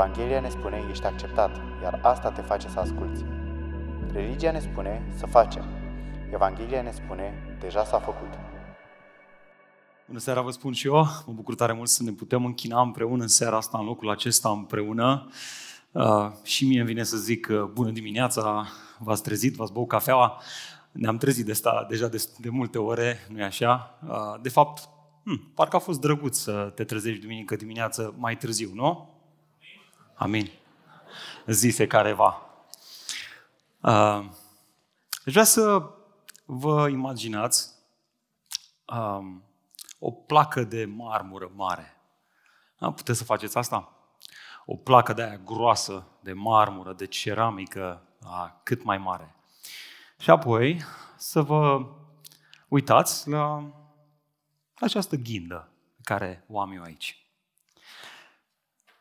Evanghelia ne spune, ești acceptat, iar asta te face să asculți. Religia ne spune, să facem. Evanghelia ne spune, deja s-a făcut. Bună seara, vă spun și eu. Mă bucur tare mult să ne putem închina împreună în seara asta, în locul acesta împreună. Uh, și mie îmi vine să zic uh, bună dimineața, v-ați trezit, v-ați băut cafeaua. Ne-am trezit de sta deja de, de multe ore, nu-i așa? Uh, de fapt, hmm, parcă a fost drăguț să te trezești duminică dimineață mai târziu, nu? Amin. Zise careva. Uh, vrea să vă imaginați um, o placă de marmură mare. Da? Puteți să faceți asta? O placă de aia groasă, de marmură, de ceramică, da? cât mai mare. Și apoi să vă uitați la această ghindă pe care o am eu aici.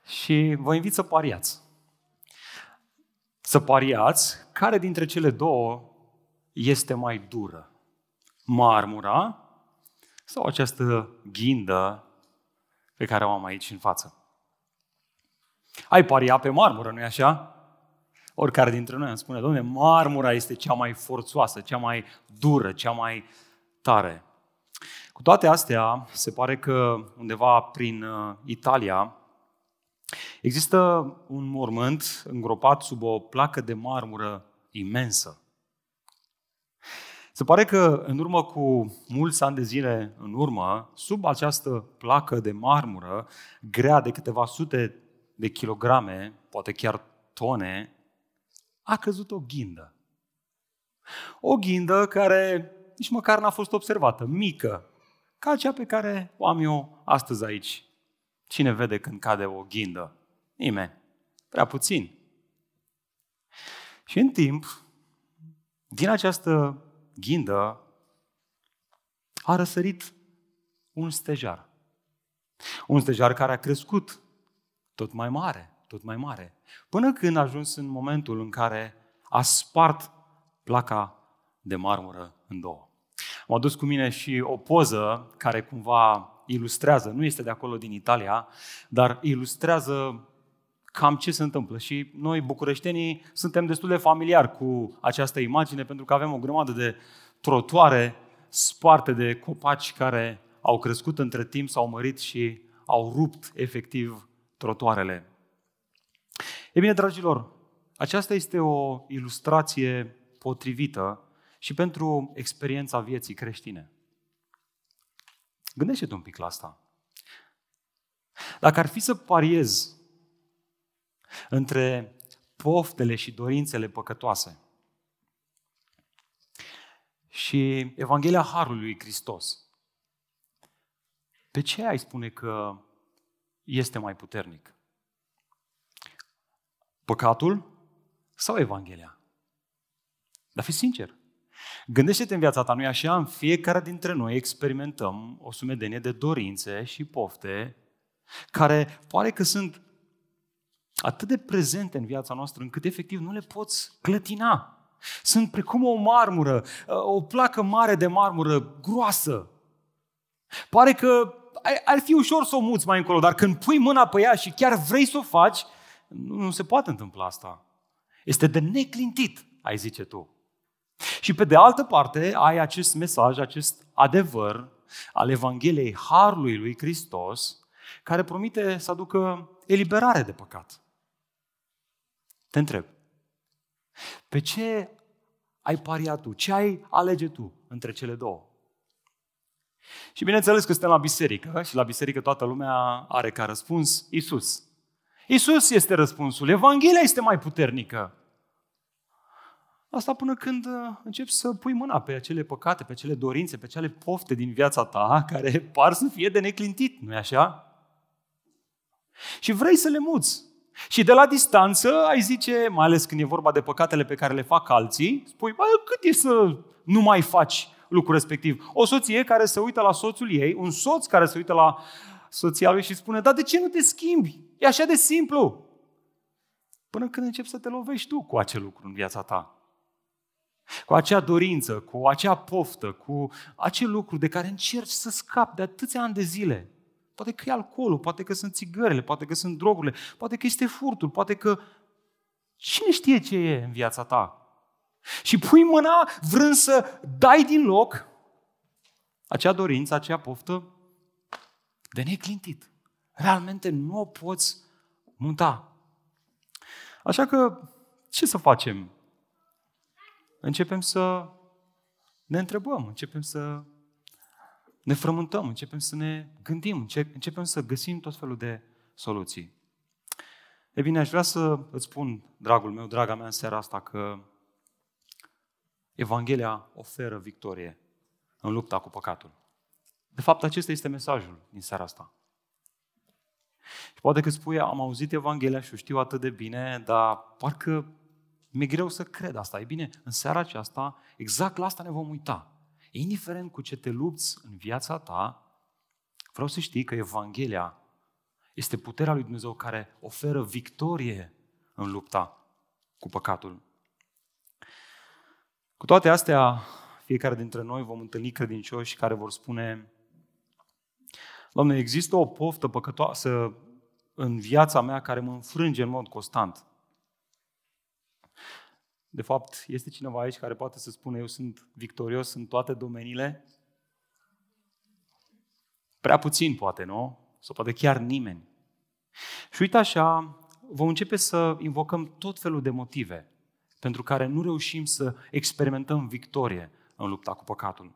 Și vă invit să pariați. Să pariați care dintre cele două este mai dură. Marmura sau această ghindă pe care o am aici în față. Ai paria pe marmură, nu-i așa? Oricare dintre noi îmi spune, domnule, marmura este cea mai forțoasă, cea mai dură, cea mai tare. Cu toate astea, se pare că undeva prin uh, Italia există un mormânt îngropat sub o placă de marmură imensă. Se pare că în urmă cu mulți ani de zile în urmă, sub această placă de marmură, grea de câteva sute de kilograme, poate chiar tone, a căzut o ghindă. O ghindă care nici măcar n-a fost observată, mică, ca cea pe care o am eu astăzi aici. Cine vede când cade o ghindă? Nimeni. Prea puțin. Și în timp, din această ghindă, a răsărit un stejar. Un stejar care a crescut tot mai mare, tot mai mare, până când a ajuns în momentul în care a spart placa de marmură în două. Am adus cu mine și o poză care cumva ilustrează, nu este de acolo din Italia, dar ilustrează cam ce se întâmplă. Și noi, bucureștenii, suntem destul de familiari cu această imagine pentru că avem o grămadă de trotuare sparte de copaci care au crescut între timp, s-au mărit și au rupt efectiv trotuarele. E bine, dragilor, aceasta este o ilustrație potrivită și pentru experiența vieții creștine. Gândește-te un pic la asta. Dacă ar fi să pariez între poftele și dorințele păcătoase și Evanghelia Harului lui Hristos, pe ce ai spune că este mai puternic? Păcatul sau Evanghelia? Dar fi sincer. Gândește-te în viața ta, nu așa? În fiecare dintre noi experimentăm o sumedenie de dorințe și pofte care pare că sunt atât de prezente în viața noastră încât efectiv nu le poți clătina. Sunt precum o marmură, o placă mare de marmură groasă. Pare că ar fi ușor să o muți mai încolo, dar când pui mâna pe ea și chiar vrei să o faci, nu se poate întâmpla asta. Este de neclintit, ai zice tu. Și pe de altă parte, ai acest mesaj, acest adevăr al Evangheliei Harului lui Hristos, care promite să aducă eliberare de păcat. Te întreb, pe ce ai pariat tu? Ce ai alege tu între cele două? Și bineînțeles că suntem la biserică și la biserică toată lumea are ca răspuns Isus. Isus este răspunsul. Evanghelia este mai puternică. Asta până când uh, începi să pui mâna pe acele păcate, pe acele dorințe, pe acele pofte din viața ta care par să fie de neclintit, nu-i așa? Și vrei să le muți. Și de la distanță ai zice, mai ales când e vorba de păcatele pe care le fac alții, spui, bă, cât e să nu mai faci lucrul respectiv? O soție care se uită la soțul ei, un soț care se uită la soția lui și spune, dar de ce nu te schimbi? E așa de simplu. Până când începi să te lovești tu cu acel lucru în viața ta. Cu acea dorință, cu acea poftă, cu acel lucru de care încerci să scapi de atâția ani de zile. Poate că e alcoolul, poate că sunt țigările, poate că sunt drogurile, poate că este furtul, poate că cine știe ce e în viața ta. Și pui mâna vrând să dai din loc acea dorință, acea poftă de neclintit. Realmente nu o poți muta. Așa că, ce să facem? Începem să ne întrebăm, începem să ne frământăm, începem să ne gândim, începem să găsim tot felul de soluții. E bine, aș vrea să îți spun, dragul meu, draga mea, în seara asta, că Evanghelia oferă victorie în lupta cu păcatul. De fapt, acesta este mesajul din seara asta. Și poate că spui, am auzit Evanghelia și o știu atât de bine, dar parcă mi-e greu să cred asta. E bine, în seara aceasta, exact la asta ne vom uita. Indiferent cu ce te lupți în viața ta, vreau să știi că Evanghelia este puterea lui Dumnezeu care oferă victorie în lupta cu păcatul. Cu toate astea, fiecare dintre noi vom întâlni credincioși care vor spune Doamne, există o poftă păcătoasă în viața mea care mă înfrânge în mod constant. De fapt, este cineva aici care poate să spună eu sunt victorios în toate domeniile? Prea puțin poate, nu? Sau poate chiar nimeni. Și uite așa, vom începe să invocăm tot felul de motive pentru care nu reușim să experimentăm victorie în lupta cu păcatul.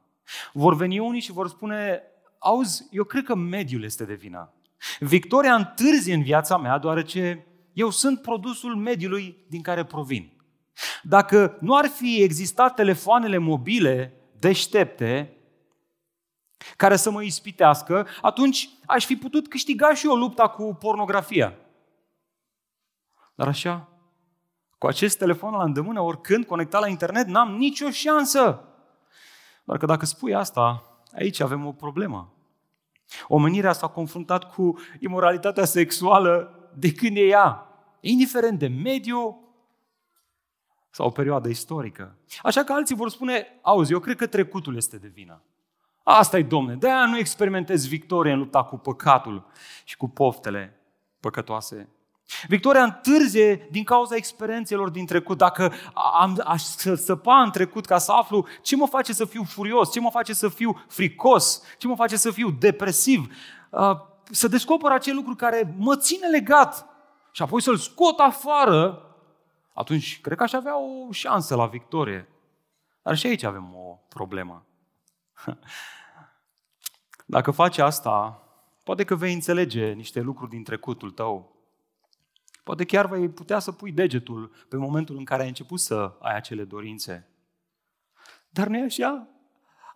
Vor veni unii și vor spune, auzi, eu cred că mediul este de vină. Victoria întârzi în viața mea deoarece eu sunt produsul mediului din care provin. Dacă nu ar fi existat telefoanele mobile deștepte care să mă ispitească, atunci aș fi putut câștiga și eu lupta cu pornografia. Dar așa, cu acest telefon la îndemână, oricând conectat la internet, n-am nicio șansă. Doar că dacă spui asta, aici avem o problemă. Omenirea s-a confruntat cu imoralitatea sexuală de când e ea, indiferent de mediu sau o perioadă istorică. Așa că alții vor spune, auzi, eu cred că trecutul este de vină. asta e, domne, de-aia nu experimentez victorie în lupta cu păcatul și cu poftele păcătoase. Victoria întârzie din cauza experiențelor din trecut. Dacă am, aș săpa în trecut ca să aflu ce mă face să fiu furios, ce mă face să fiu fricos, ce mă face să fiu depresiv, uh, să descoper acel lucru care mă ține legat și apoi să-l scot afară, atunci cred că aș avea o șansă la victorie. Dar și aici avem o problemă. Dacă faci asta, poate că vei înțelege niște lucruri din trecutul tău. Poate chiar vei putea să pui degetul pe momentul în care ai început să ai acele dorințe. Dar nu e așa?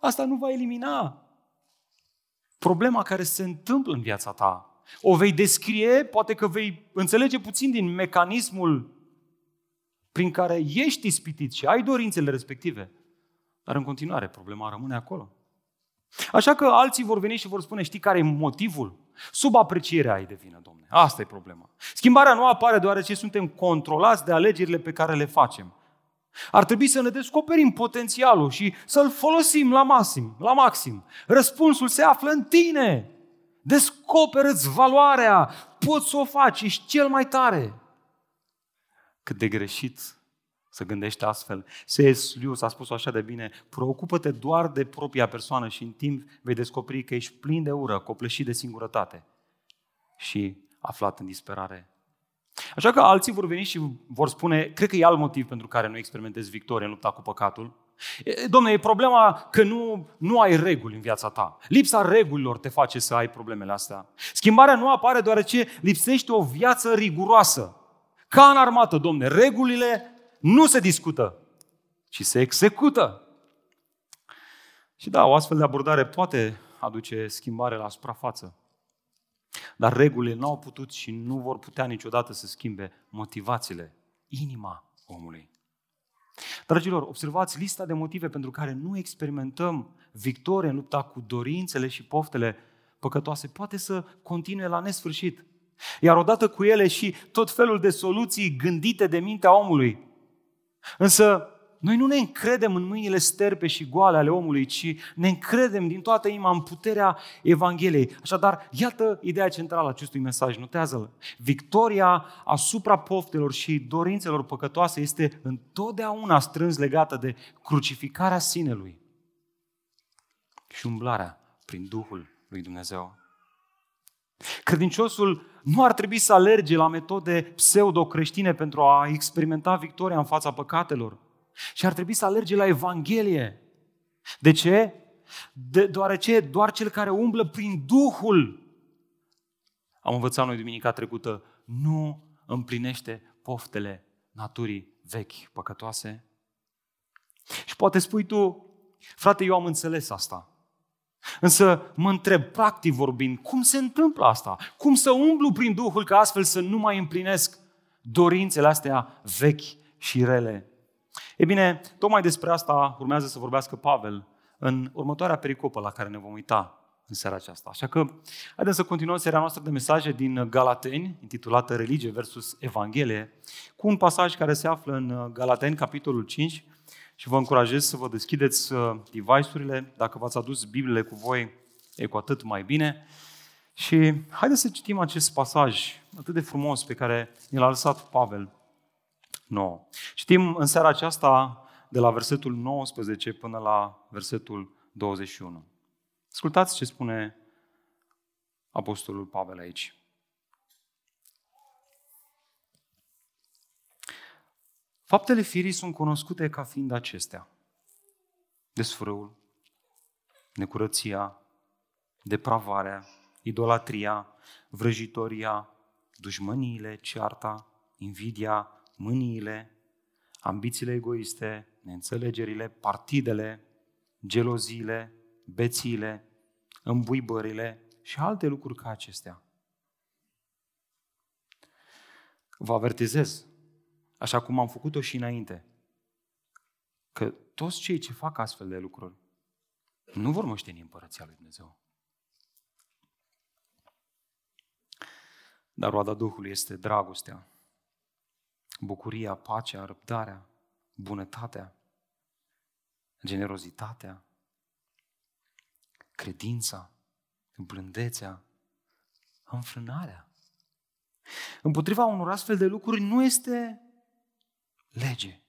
Asta nu va elimina problema care se întâmplă în viața ta. O vei descrie, poate că vei înțelege puțin din mecanismul prin care ești ispitit și ai dorințele respective. Dar în continuare, problema rămâne acolo. Așa că alții vor veni și vor spune, știi care e motivul? Sub aprecierea ai de vină, domne. Asta e problema. Schimbarea nu apare deoarece suntem controlați de alegerile pe care le facem. Ar trebui să ne descoperim potențialul și să-l folosim la maxim, la maxim. Răspunsul se află în tine. Descoperă-ți valoarea, poți să o faci, ești cel mai tare. Cât de greșit să gândești astfel. C.S. Lewis a spus așa de bine, preocupă-te doar de propria persoană și în timp vei descoperi că ești plin de ură, copleșit de singurătate și aflat în disperare. Așa că alții vor veni și vor spune, cred că e alt motiv pentru care nu experimentezi victorie în lupta cu păcatul. Domne, e problema că nu, nu ai reguli în viața ta. Lipsa regulilor te face să ai problemele astea. Schimbarea nu apare deoarece lipsește o viață riguroasă. Ca în armată, domne, regulile nu se discută, ci se execută. Și da, o astfel de abordare poate aduce schimbare la suprafață. Dar regulile nu au putut și nu vor putea niciodată să schimbe motivațiile, inima omului. Dragilor, observați lista de motive pentru care nu experimentăm victorie în lupta cu dorințele și poftele păcătoase. Poate să continue la nesfârșit. Iar odată cu ele și tot felul de soluții gândite de mintea omului. Însă noi nu ne încredem în mâinile sterpe și goale ale omului, ci ne încredem din toată inima în puterea Evangheliei. Așadar, iată ideea centrală a acestui mesaj, notează-l. Victoria asupra poftelor și dorințelor păcătoase este întotdeauna strâns legată de crucificarea sinelui și umblarea prin Duhul lui Dumnezeu. Credinciosul nu ar trebui să alerge la metode pseudo-creștine pentru a experimenta victoria în fața păcatelor. Și ar trebui să alerge la Evanghelie. De ce? De, deoarece doar cel care umblă prin Duhul, am învățat noi duminica trecută, nu împlinește poftele naturii vechi, păcătoase. Și poate spui tu, frate, eu am înțeles asta. Însă mă întreb, practic vorbind, cum se întâmplă asta? Cum să umblu prin Duhul ca astfel să nu mai împlinesc dorințele astea vechi și rele? E bine, tocmai despre asta urmează să vorbească Pavel în următoarea pericopă la care ne vom uita în seara aceasta. Așa că haideți să continuăm seria noastră de mesaje din Galateni, intitulată Religie versus Evanghelie, cu un pasaj care se află în Galateni, capitolul 5, și vă încurajez să vă deschideți uh, device-urile. Dacă v-ați adus Bibliile cu voi, e cu atât mai bine. Și haideți să citim acest pasaj atât de frumos pe care ne l-a lăsat Pavel nouă. Citim în seara aceasta de la versetul 19 până la versetul 21. Ascultați ce spune Apostolul Pavel aici. Faptele firii sunt cunoscute ca fiind acestea. Desfrâul, necurăția, depravarea, idolatria, vrăjitoria, dușmăniile, cearta, invidia, mâniile, ambițiile egoiste, neînțelegerile, partidele, geloziile, bețiile, îmbuibările și alte lucruri ca acestea. Vă avertizez așa cum am făcut-o și înainte, că toți cei ce fac astfel de lucruri nu vor moșteni împărăția lui Dumnezeu. Dar roada Duhului este dragostea, bucuria, pacea, răbdarea, bunătatea, generozitatea, credința, blândețea, înfrânarea. Împotriva unor astfel de lucruri nu este lege.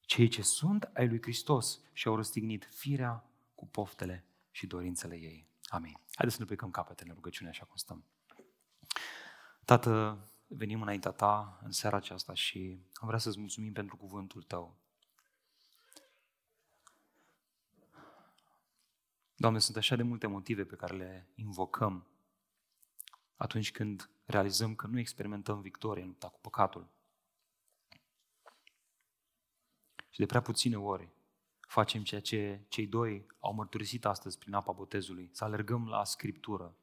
Cei ce sunt ai lui Hristos și au răstignit firea cu poftele și dorințele ei. Amin. Haideți să ne plecăm capetele în rugăciune așa cum stăm. Tată, venim înaintea Ta în seara aceasta și am vrea să-ți mulțumim pentru cuvântul Tău. Doamne, sunt așa de multe motive pe care le invocăm atunci când realizăm că nu experimentăm victorie în lupta cu păcatul. Și de prea puține ori facem ceea ce cei doi au mărturisit astăzi prin apa botezului, să alergăm la Scriptură.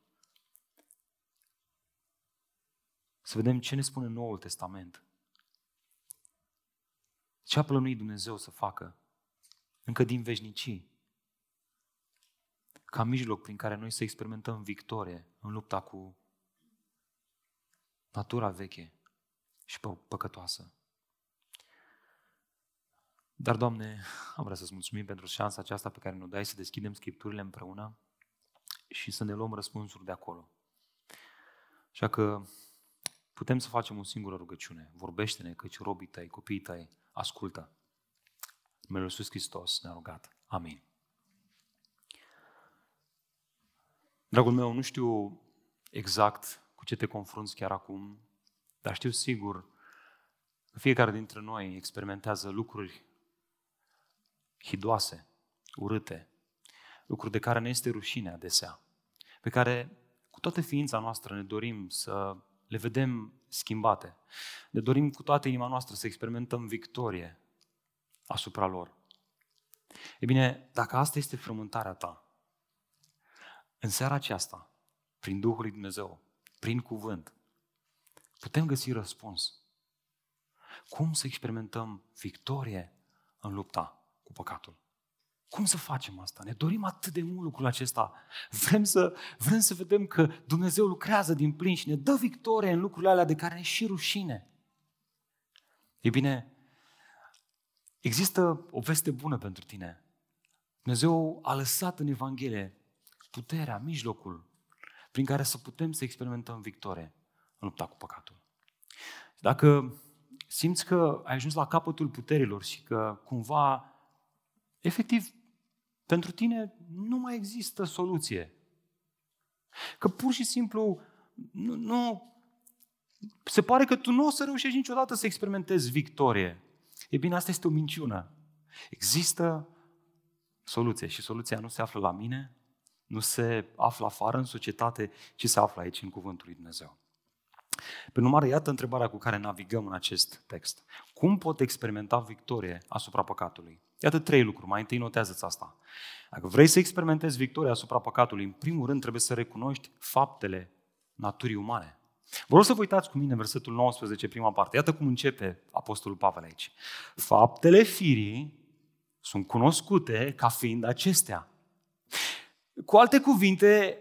Să vedem ce ne spune Noul Testament. Ce a plănuit Dumnezeu să facă încă din veșnicii, ca mijloc prin care noi să experimentăm victorie în lupta cu natura veche și păcătoasă. Dar, Doamne, am vrea să-ți mulțumim pentru șansa aceasta pe care ne-o dai să deschidem Scripturile împreună și să ne luăm răspunsuri de acolo. Așa că putem să facem o singură rugăciune. Vorbește-ne căci robii tăi, copiii tăi, ascultă. Numele Iisus Hristos ne-a rugat. Amin. Dragul meu, nu știu exact cu ce te confrunți chiar acum, dar știu sigur că fiecare dintre noi experimentează lucruri hidoase, urâte, lucruri de care ne este rușine adesea, pe care cu toată ființa noastră ne dorim să le vedem schimbate. Ne dorim cu toată inima noastră să experimentăm victorie asupra lor. E bine, dacă asta este frământarea ta, în seara aceasta, prin Duhul lui Dumnezeu, prin cuvânt, putem găsi răspuns. Cum să experimentăm victorie în lupta cu păcatul? Cum să facem asta? Ne dorim atât de mult lucrul acesta. Vrem să, vrem să vedem că Dumnezeu lucrează din plin și ne dă victorie în lucrurile alea de care ne și rușine. E bine, există o veste bună pentru tine. Dumnezeu a lăsat în Evanghelie puterea, mijlocul prin care să putem să experimentăm victorie în lupta cu păcatul. Dacă simți că ai ajuns la capătul puterilor și că cumva, efectiv, pentru tine nu mai există soluție. Că pur și simplu nu, nu se pare că tu nu o să reușești niciodată să experimentezi victorie. E bine, asta este o minciună. Există soluție și soluția nu se află la mine, nu se află afară în societate, ci se află aici în Cuvântul lui Dumnezeu. Pe urmare, iată întrebarea cu care navigăm în acest text. Cum pot experimenta victorie asupra păcatului? Iată trei lucruri. Mai întâi notează-ți asta. Dacă vrei să experimentezi victoria asupra păcatului, în primul rând trebuie să recunoști faptele naturii umane. Vă rog să vă uitați cu mine versetul 19, prima parte. Iată cum începe Apostolul Pavel aici. Faptele firii sunt cunoscute ca fiind acestea. Cu alte cuvinte,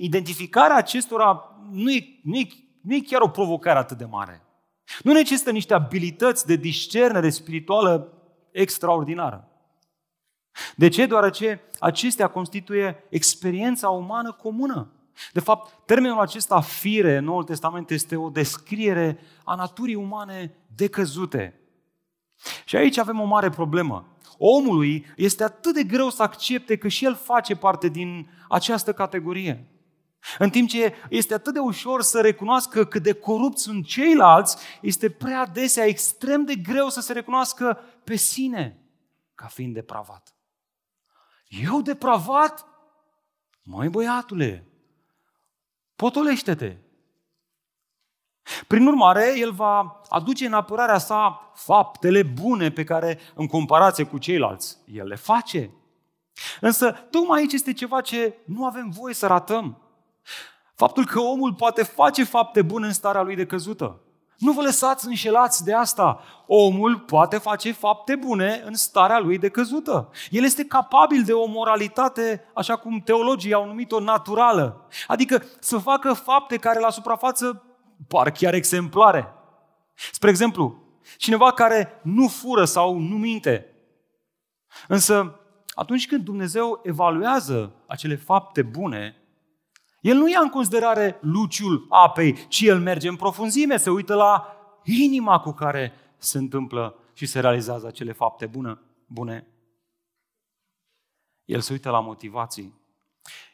identificarea acestora nu e, nu e, nu e chiar o provocare atât de mare. Nu necesită niște abilități de discernere spirituală extraordinară. De ce? Deoarece acestea constituie experiența umană comună. De fapt, termenul acesta fire în Noul Testament este o descriere a naturii umane decăzute. Și aici avem o mare problemă. Omului este atât de greu să accepte că și el face parte din această categorie. În timp ce este atât de ușor să recunoască cât de corupți sunt ceilalți, este prea adesea extrem de greu să se recunoască pe sine ca fiind depravat. Eu depravat? Măi băiatule, potolește-te! Prin urmare, el va aduce în apărarea sa faptele bune pe care, în comparație cu ceilalți, el le face. Însă, tocmai aici este ceva ce nu avem voie să ratăm. Faptul că omul poate face fapte bune în starea lui de căzută. Nu vă lăsați înșelați de asta. Omul poate face fapte bune în starea lui de căzută. El este capabil de o moralitate, așa cum teologii au numit-o, naturală. Adică să facă fapte care la suprafață par chiar exemplare. Spre exemplu, cineva care nu fură sau nu minte. Însă, atunci când Dumnezeu evaluează acele fapte bune, el nu ia în considerare luciul apei, ci el merge în profunzime, se uită la inima cu care se întâmplă și se realizează acele fapte bune. bune. El se uită la motivații.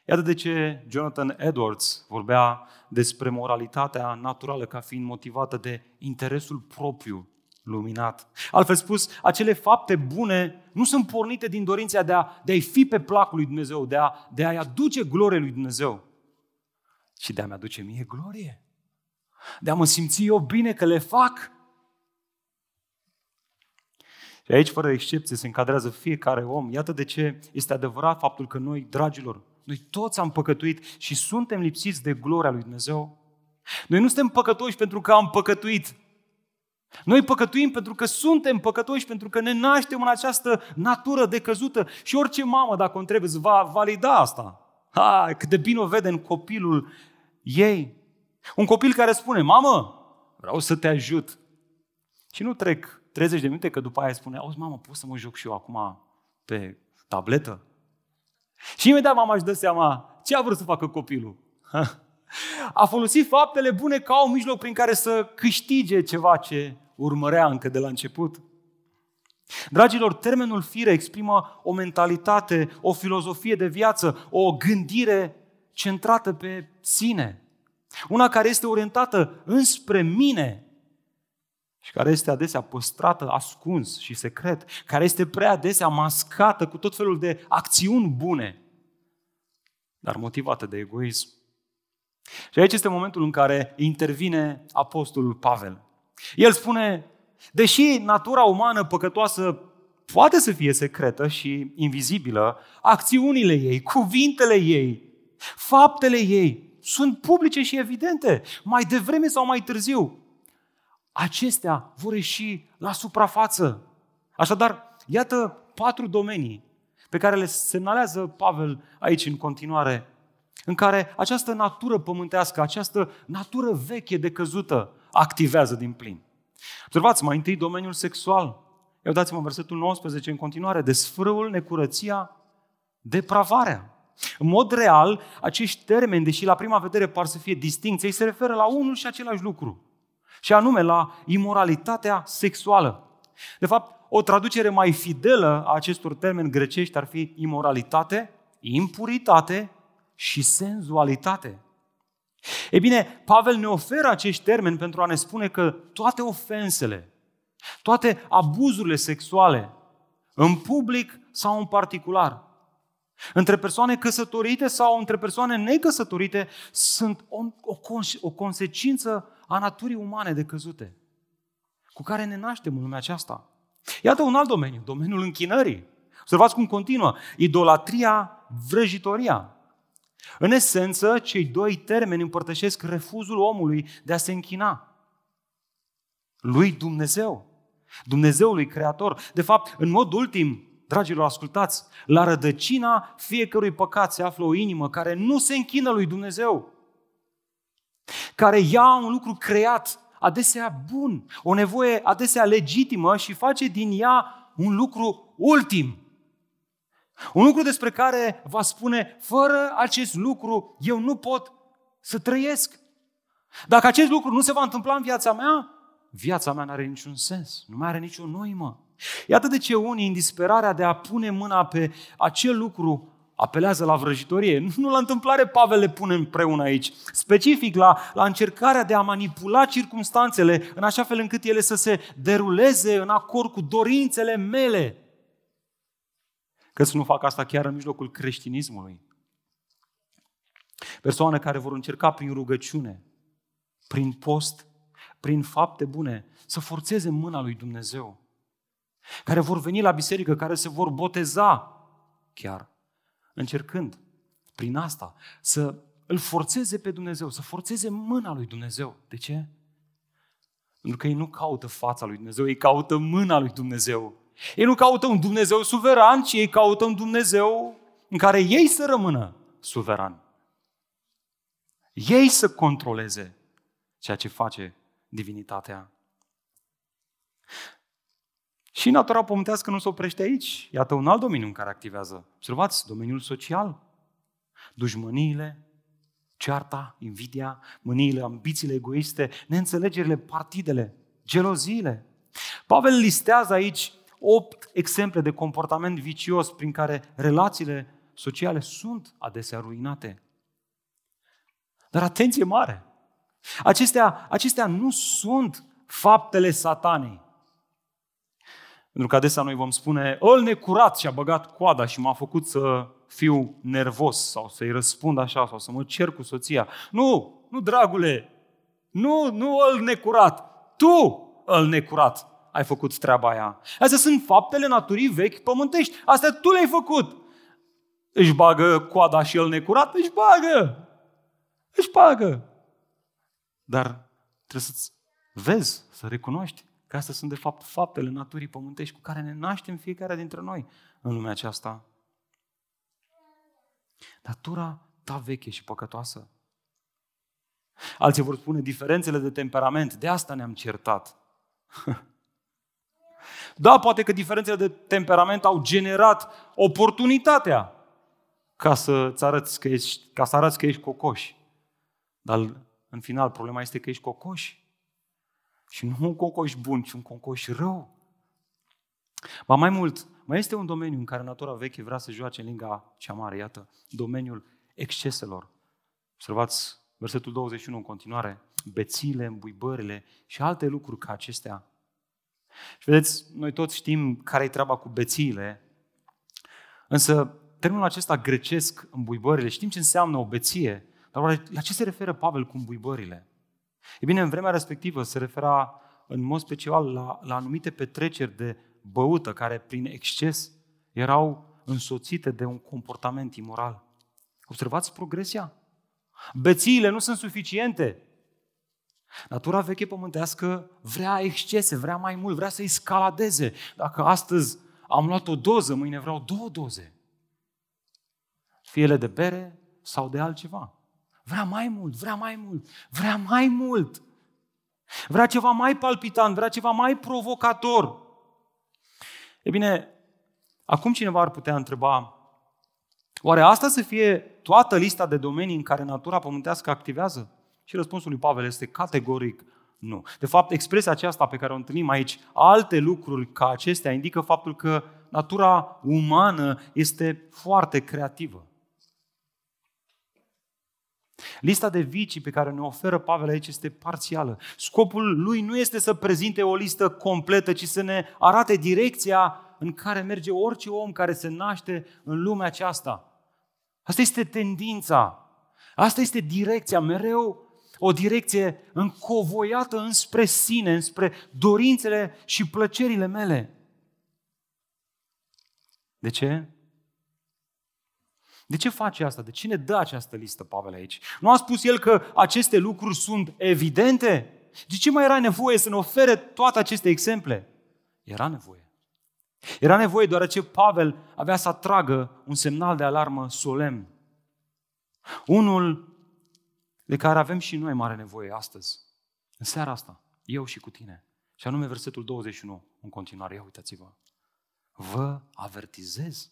Iată de ce Jonathan Edwards vorbea despre moralitatea naturală ca fiind motivată de interesul propriu luminat. Altfel spus, acele fapte bune nu sunt pornite din dorința de, a, de a-i fi pe placul lui Dumnezeu, de, a, de a-i aduce glorie lui Dumnezeu, ci de a-mi aduce mie glorie. De a mă simți eu bine că le fac. Și aici, fără excepție, se încadrează fiecare om. Iată de ce este adevărat faptul că noi, dragilor, noi toți am păcătuit și suntem lipsiți de gloria lui Dumnezeu. Noi nu suntem păcătoși pentru că am păcătuit. Noi păcătuim pentru că suntem păcătoși, pentru că ne naștem în această natură decăzută. Și orice mamă, dacă o întrebi, îți va valida asta. Ha, cât de bine o vede în copilul ei. Un copil care spune, mamă, vreau să te ajut. Și nu trec 30 de minute că după aia spune, auzi mamă, pot să mă joc și eu acum pe tabletă? Și imediat mama își dă seama ce a vrut să facă copilul. A folosit faptele bune ca un mijloc prin care să câștige ceva ce urmărea încă de la început. Dragilor, termenul fire exprimă o mentalitate, o filozofie de viață, o gândire centrată pe sine. Una care este orientată înspre mine și care este adesea păstrată ascuns și secret, care este prea adesea mascată cu tot felul de acțiuni bune, dar motivată de egoism. Și aici este momentul în care intervine Apostolul Pavel. El spune, deși natura umană păcătoasă poate să fie secretă și invizibilă, acțiunile ei, cuvintele ei, faptele ei sunt publice și evidente. Mai devreme sau mai târziu, acestea vor ieși la suprafață. Așadar, iată patru domenii pe care le semnalează Pavel aici în continuare, în care această natură pământească, această natură veche de căzută activează din plin. Observați mai întâi domeniul sexual. Eu dați-mă versetul 19 în continuare. Desfrâul, necurăția, depravarea. În mod real, acești termeni, deși la prima vedere par să fie distincți, ei se referă la unul și același lucru. Și anume la imoralitatea sexuală. De fapt, o traducere mai fidelă a acestor termeni grecești ar fi imoralitate, impuritate și senzualitate. E bine, Pavel ne oferă acești termeni pentru a ne spune că toate ofensele, toate abuzurile sexuale, în public sau în particular, între persoane căsătorite sau între persoane necăsătorite, sunt o, o, o consecință a naturii umane de căzute, cu care ne naștem în lumea aceasta. Iată un alt domeniu, domeniul închinării. Observați cum continuă. Idolatria, vrăjitoria. În esență, cei doi termeni împărtășesc refuzul omului de a se închina. Lui Dumnezeu. Dumnezeului Creator. De fapt, în mod ultim, dragilor, ascultați, la rădăcina fiecărui păcat se află o inimă care nu se închină lui Dumnezeu. Care ia un lucru creat, adesea bun, o nevoie adesea legitimă și face din ea un lucru ultim. Un lucru despre care va spune, fără acest lucru eu nu pot să trăiesc. Dacă acest lucru nu se va întâmpla în viața mea, viața mea nu are niciun sens, nu mai are nicio noimă. Iată de ce unii, în disperarea de a pune mâna pe acel lucru, apelează la vrăjitorie. Nu la întâmplare Pavel le pune împreună aici. Specific la, la încercarea de a manipula circumstanțele în așa fel încât ele să se deruleze în acord cu dorințele mele. Că să nu fac asta chiar în mijlocul creștinismului. Persoane care vor încerca prin rugăciune, prin post, prin fapte bune, să forțeze mâna lui Dumnezeu. Care vor veni la biserică, care se vor boteza chiar, încercând prin asta să îl forțeze pe Dumnezeu, să forțeze mâna lui Dumnezeu. De ce? Pentru că ei nu caută fața lui Dumnezeu, ei caută mâna lui Dumnezeu. Ei nu caută un Dumnezeu suveran, ci ei caută un Dumnezeu în care ei să rămână suveran. Ei să controleze ceea ce face divinitatea. Și natura pământească nu se oprește aici. Iată un alt domeniu în care activează. Observați, domeniul social. Dușmăniile, cearta, invidia, mâniile, ambițiile egoiste, neînțelegerile, partidele, geloziile. Pavel listează aici opt exemple de comportament vicios prin care relațiile sociale sunt adesea ruinate. Dar atenție mare! Acestea, acestea nu sunt faptele satanei. Pentru că adesea noi vom spune, îl necurat și a băgat coada și m-a făcut să fiu nervos sau să-i răspund așa sau să mă cer cu soția. Nu, nu dragule, nu, nu îl necurat, tu îl necurat ai făcut treaba aia. Astea sunt faptele naturii vechi pământești. Astea tu le-ai făcut. Își bagă coada și el necurat? Își bagă. Își bagă. Dar trebuie să-ți vezi, să recunoști că astea sunt de fapt faptele naturii pământești cu care ne naștem fiecare dintre noi în lumea aceasta. Natura ta veche și păcătoasă. Alții vor spune diferențele de temperament, de asta ne-am certat. Da, poate că diferențele de temperament au generat oportunitatea ca să arăți că ești, ca să arăți că ești cocoș. Dar în final problema este că ești cocoș. Și nu un cocoș bun, ci un cocoș rău. Ba mai mult, mai este un domeniu în care natura veche vrea să joace în linga cea mare, iată, domeniul exceselor. Observați versetul 21 în continuare, bețile, îmbuibările și alte lucruri ca acestea și vedeți, noi toți știm care e treaba cu bețiile, însă termenul acesta grecesc, îmbuibările, știm ce înseamnă o beție, dar la ce se referă Pavel cu îmbuibările? E bine, în vremea respectivă se refera în mod special la, la anumite petreceri de băută care prin exces erau însoțite de un comportament imoral. Observați progresia? Bețiile nu sunt suficiente. Natura veche pământească vrea excese, vrea mai mult, vrea să-i scaladeze. Dacă astăzi am luat o doză, mâine vreau două doze. Fie ele de bere sau de altceva. Vrea mai mult, vrea mai mult, vrea mai mult. Vrea ceva mai palpitant, vrea ceva mai provocator. E bine, acum cineva ar putea întreba, oare asta să fie toată lista de domenii în care natura pământească activează? Și răspunsul lui Pavel este categoric nu. De fapt, expresia aceasta pe care o întâlnim aici, alte lucruri ca acestea, indică faptul că natura umană este foarte creativă. Lista de vicii pe care ne oferă Pavel aici este parțială. Scopul lui nu este să prezinte o listă completă, ci să ne arate direcția în care merge orice om care se naște în lumea aceasta. Asta este tendința. Asta este direcția. Mereu o direcție încovoiată înspre sine, înspre dorințele și plăcerile mele. De ce? De ce face asta? De ce ne dă această listă Pavel aici? Nu a spus el că aceste lucruri sunt evidente? De ce mai era nevoie să ne ofere toate aceste exemple? Era nevoie. Era nevoie deoarece Pavel avea să atragă un semnal de alarmă solemn. Unul de care avem și noi mare nevoie astăzi, în seara asta, eu și cu tine. Și anume versetul 21 în continuare. Ia uitați-vă. Vă avertizez.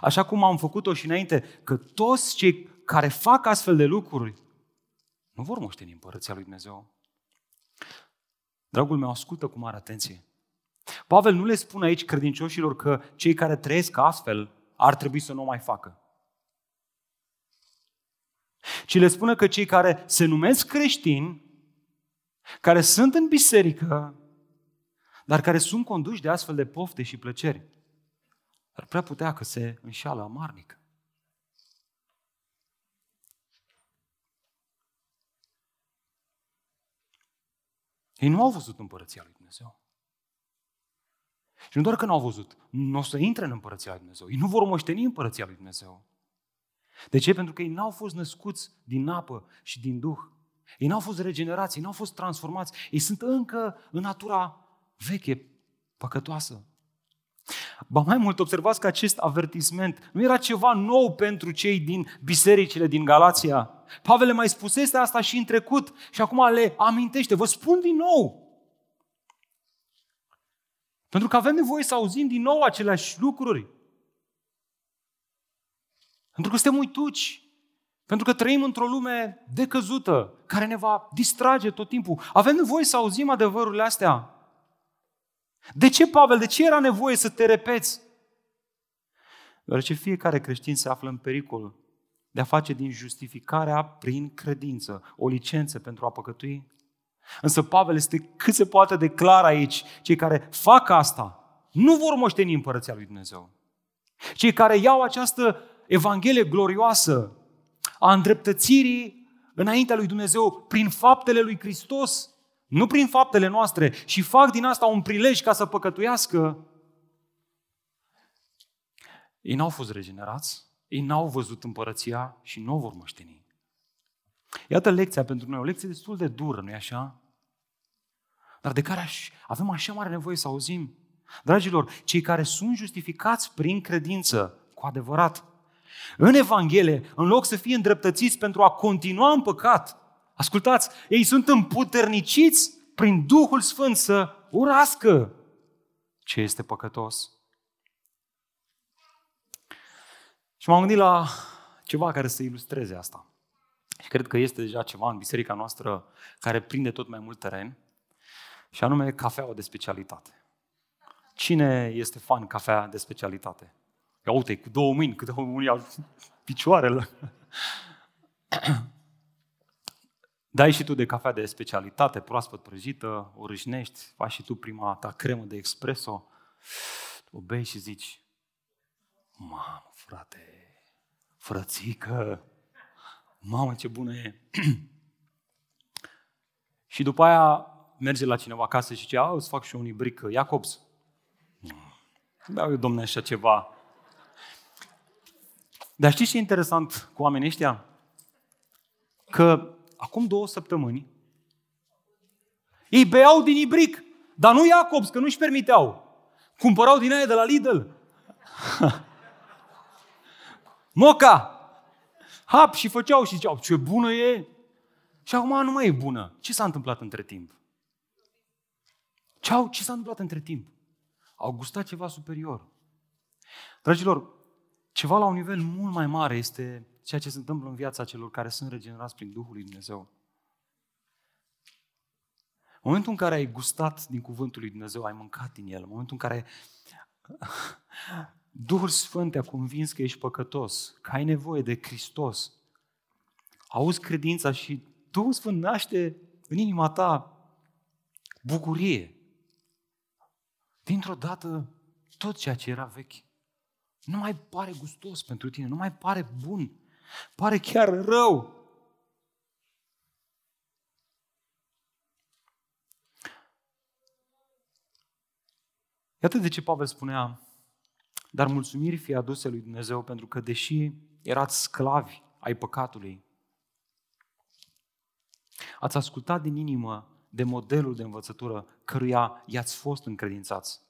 Așa cum am făcut-o și înainte, că toți cei care fac astfel de lucruri nu vor moșteni împărăția lui Dumnezeu. Dragul meu, ascultă cu mare atenție. Pavel nu le spune aici credincioșilor că cei care trăiesc astfel ar trebui să nu o mai facă ci le spune că cei care se numesc creștini, care sunt în biserică, dar care sunt conduși de astfel de pofte și plăceri, ar prea putea că se înșală amarnic. Ei nu au văzut împărăția lui Dumnezeu. Și nu doar că nu au văzut, nu o să intre în împărăția lui Dumnezeu. Ei nu vor moșteni împărăția lui Dumnezeu. De ce? Pentru că ei n-au fost născuți din apă și din Duh. Ei n-au fost regenerați, ei n-au fost transformați. Ei sunt încă în natura veche, păcătoasă. Ba mai mult, observați că acest avertisment nu era ceva nou pentru cei din bisericile din Galația. Pavel le mai spusese asta și în trecut și acum le amintește. Vă spun din nou. Pentru că avem nevoie să auzim din nou aceleași lucruri. Pentru că suntem uituci. Pentru că trăim într-o lume decăzută, care ne va distrage tot timpul. Avem nevoie să auzim adevărurile astea. De ce, Pavel, de ce era nevoie să te repeți? Deoarece fiecare creștin se află în pericol de a face din justificarea prin credință o licență pentru a păcătui. Însă Pavel este cât se poate de clar aici. Cei care fac asta nu vor moșteni împărăția lui Dumnezeu. Cei care iau această Evanghelie glorioasă a îndreptățirii înaintea lui Dumnezeu prin faptele lui Hristos, nu prin faptele noastre, și fac din asta un prilej ca să păcătuiască, ei n-au fost regenerați, ei n-au văzut împărăția și nu o vor moșteni. Iată lecția pentru noi, o lecție destul de dură, nu-i așa? Dar de care avem așa mare nevoie să auzim. Dragilor, cei care sunt justificați prin credință, cu adevărat, în Evanghelie, în loc să fie îndreptățiți pentru a continua în păcat, ascultați, ei sunt împuterniciți prin Duhul Sfânt să urască ce este păcătos. Și m-am gândit la ceva care să ilustreze asta. Și cred că este deja ceva în biserica noastră care prinde tot mai mult teren, și anume cafeaua de specialitate. Cine este fan cafea de specialitate? Ia uite, cu două mâini, câte unii au picioarele. Dai și tu de cafea de specialitate, proaspăt prăjită, o râșnești, faci și tu prima ta cremă de espresso, o bei și zici, mamă, frate, frățică, mamă, ce bună e. și după aia merge la cineva acasă și zice, îți fac și un ibric Jacobs. Beau eu, domne, așa ceva dar știți ce e interesant cu oamenii ăștia? că acum două săptămâni ei beau din ibric, dar nu Iacobs, că nu-și permiteau. Cumpărau din aia de la Lidl. Moca! Hap și făceau și ziceau, ce bună e! Și acum nu mai e bună. Ce s-a întâmplat între timp? Ce, au, ce s-a întâmplat între timp? Au gustat ceva superior. Dragilor, ceva la un nivel mult mai mare este ceea ce se întâmplă în viața celor care sunt regenerați prin Duhul lui Dumnezeu. În momentul în care ai gustat din cuvântul lui Dumnezeu, ai mâncat din el, în momentul în care Duhul Sfânt te-a convins că ești păcătos, că ai nevoie de Hristos, auzi credința și Duhul Sfânt naște în inima ta bucurie. Dintr-o dată, tot ceea ce era vechi nu mai pare gustos pentru tine, nu mai pare bun, pare chiar rău. Iată de ce Pavel spunea, dar mulțumiri fie aduse lui Dumnezeu pentru că deși erați sclavi ai păcatului, ați ascultat din inimă de modelul de învățătură căruia i-ați fost încredințați.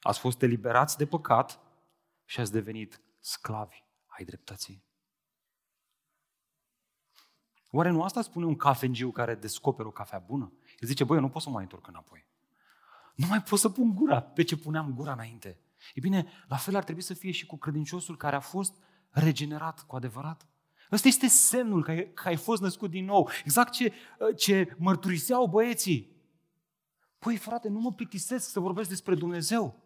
Ați fost eliberați de păcat și ați devenit sclavi ai dreptății. Oare nu asta spune un cafengiu care descoperă o cafea bună? El zice, băi, eu nu pot să mai întorc înapoi. Nu mai pot să pun gura pe ce puneam gura înainte. E bine, la fel ar trebui să fie și cu credinciosul care a fost regenerat cu adevărat. Ăsta este semnul că ai, că ai fost născut din nou. Exact ce, ce mărturiseau băieții. Păi, frate, nu mă plictisesc să vorbesc despre Dumnezeu.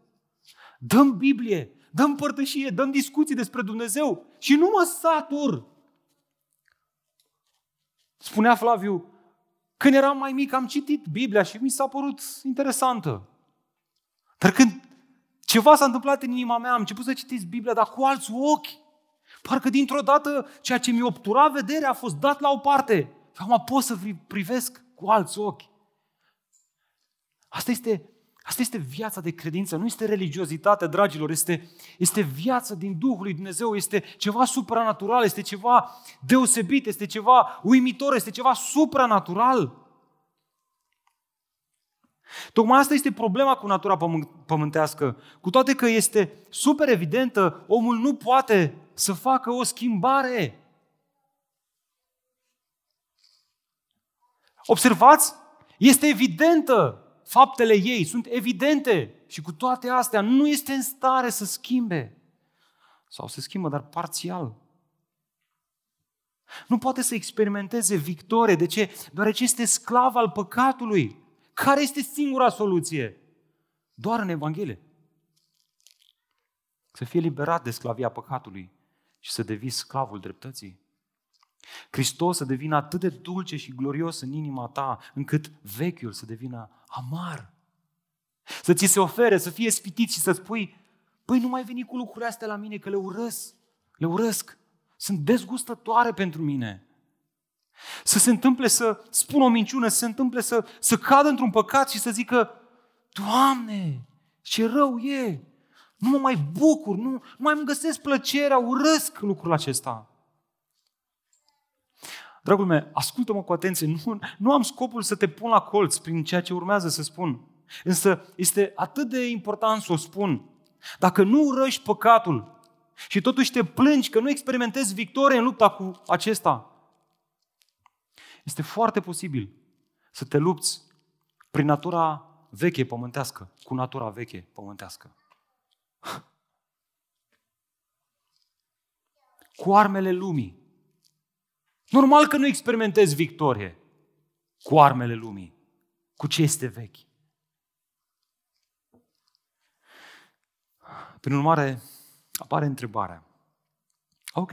Dăm Biblie, dăm părtășie, dăm discuții despre Dumnezeu și nu mă satur. Spunea Flaviu, când eram mai mic am citit Biblia și mi s-a părut interesantă. Dar când ceva s-a întâmplat în inima mea, am început să citiți Biblia, dar cu alți ochi. Parcă dintr-o dată ceea ce mi obtura vederea a fost dat la o parte. Și acum pot să privesc cu alți ochi. Asta este, asta este viața de credință, nu este religiozitate, dragilor, este, este viața din Duhul lui Dumnezeu, este ceva supranatural, este ceva deosebit, este ceva uimitor, este ceva supranatural. Tocmai asta este problema cu natura pământească. Cu toate că este super evidentă, omul nu poate să facă o schimbare. Observați? Este evidentă. Faptele ei sunt evidente și cu toate astea nu este în stare să schimbe. Sau se schimbă, dar parțial. Nu poate să experimenteze victorie. De ce? Deoarece este sclav al păcatului. Care este singura soluție? Doar în Evanghelie. Să fie liberat de sclavia păcatului și să devii sclavul dreptății. Hristos să devină atât de dulce și glorios în inima ta, încât vechiul să devină amar. Să ți se ofere, să fie spitit și să spui, păi nu mai veni cu lucrurile astea la mine, că le urăsc, le urăsc, sunt dezgustătoare pentru mine. Să se întâmple să spun o minciună, să se întâmple să, să cadă într-un păcat și să zică, Doamne, ce rău e! Nu mă mai bucur, nu, nu mai îmi găsesc plăcerea, urăsc lucrul acesta. Dragul meu, ascultă-mă cu atenție, nu, nu am scopul să te pun la colț prin ceea ce urmează să spun. Însă este atât de important să o spun. Dacă nu urăști păcatul și totuși te plângi că nu experimentezi victorie în lupta cu acesta, este foarte posibil să te lupți prin natura veche pământească, cu natura veche pământească. Cu armele lumii. Normal că nu experimentezi victorie cu armele lumii, cu ce este vechi. Prin urmare, apare întrebarea. Ok,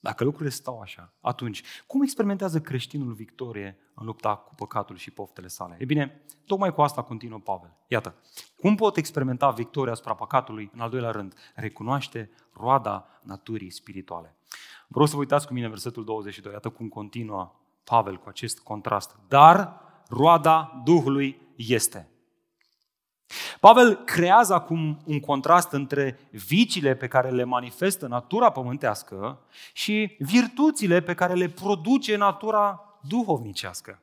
dacă lucrurile stau așa, atunci, cum experimentează creștinul victorie în lupta cu păcatul și poftele sale? E bine, tocmai cu asta continuă Pavel. Iată, cum pot experimenta victoria asupra păcatului? În al doilea rând, recunoaște roada naturii spirituale. Vreau să vă uitați cu mine versetul 22. Iată cum continuă Pavel cu acest contrast. Dar roada Duhului este. Pavel creează acum un contrast între viciile pe care le manifestă natura pământească și virtuțile pe care le produce natura duhovnicească.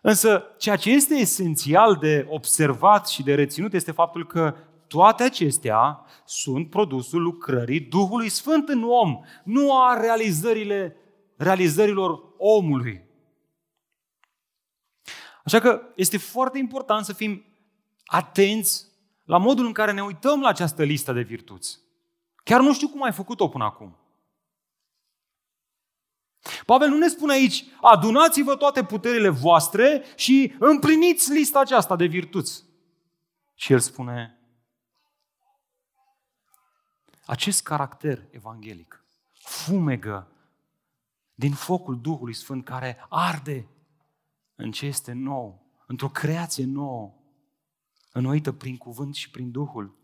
Însă, ceea ce este esențial de observat și de reținut este faptul că toate acestea sunt produsul lucrării Duhului Sfânt în om, nu a realizările, realizărilor omului. Așa că este foarte important să fim atenți la modul în care ne uităm la această listă de virtuți. Chiar nu știu cum ai făcut-o până acum. Pavel nu ne spune aici, adunați-vă toate puterile voastre și împliniți lista aceasta de virtuți. Și el spune, acest caracter evanghelic fumegă din focul Duhului Sfânt care arde în ce este nou, într-o creație nouă, înnoită prin cuvânt și prin Duhul,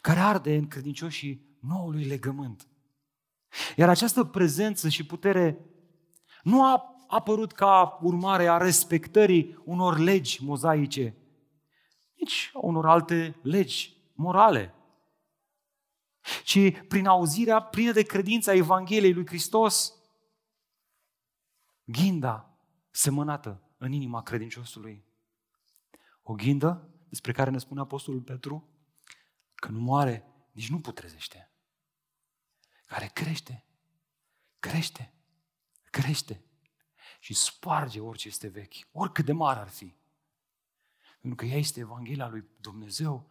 care arde în credincioșii noului legământ. Iar această prezență și putere nu a apărut ca urmare a respectării unor legi mozaice, nici a unor alte legi morale, ci prin auzirea plină de credință a Evangheliei lui Hristos, ghinda semănată în inima credinciosului. O ghindă despre care ne spune Apostolul Petru că nu moare, nici nu putrezește. Care crește, crește, crește și sparge orice este vechi, oricât de mare ar fi. Pentru că ea este Evanghelia lui Dumnezeu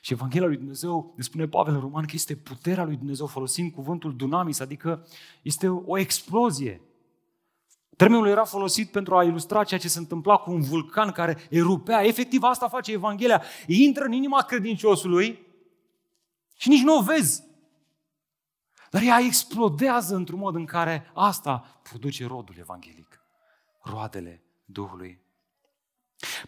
și Evanghelia lui Dumnezeu, ne spune Pavel în Roman, că este puterea lui Dumnezeu folosind cuvântul dunamis, adică este o explozie. Termenul era folosit pentru a ilustra ceea ce se întâmpla cu un vulcan care erupea. Efectiv, asta face Evanghelia. Intră în inima credinciosului și nici nu o vezi. Dar ea explodează într-un mod în care asta produce rodul evanghelic. Roadele Duhului.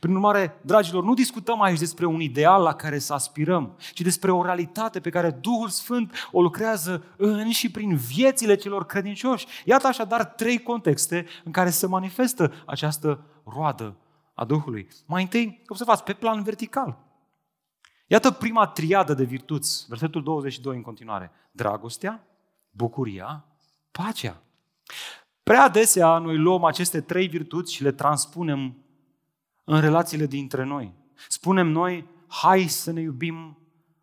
Prin urmare, dragilor, nu discutăm aici despre un ideal la care să aspirăm, ci despre o realitate pe care Duhul Sfânt o lucrează în și prin viețile celor credincioși. Iată așadar trei contexte în care se manifestă această roadă a Duhului. Mai întâi, observați, pe plan vertical. Iată prima triadă de virtuți, versetul 22 în continuare. Dragostea, bucuria, pacea. Prea adesea noi luăm aceste trei virtuți și le transpunem în relațiile dintre noi. Spunem noi, hai să ne iubim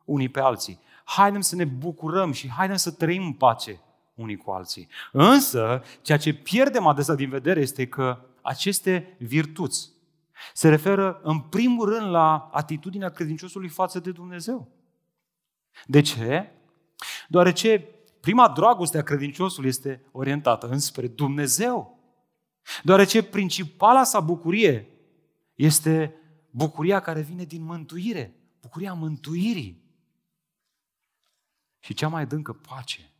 unii pe alții. Haidem să ne bucurăm și haidem să trăim în pace unii cu alții. Însă, ceea ce pierdem adesea din vedere este că aceste virtuți se referă în primul rând la atitudinea credinciosului față de Dumnezeu. De ce? Deoarece prima dragoste a credinciosului este orientată înspre Dumnezeu. Deoarece principala sa bucurie este bucuria care vine din mântuire, bucuria mântuirii. Și cea mai adâncă pace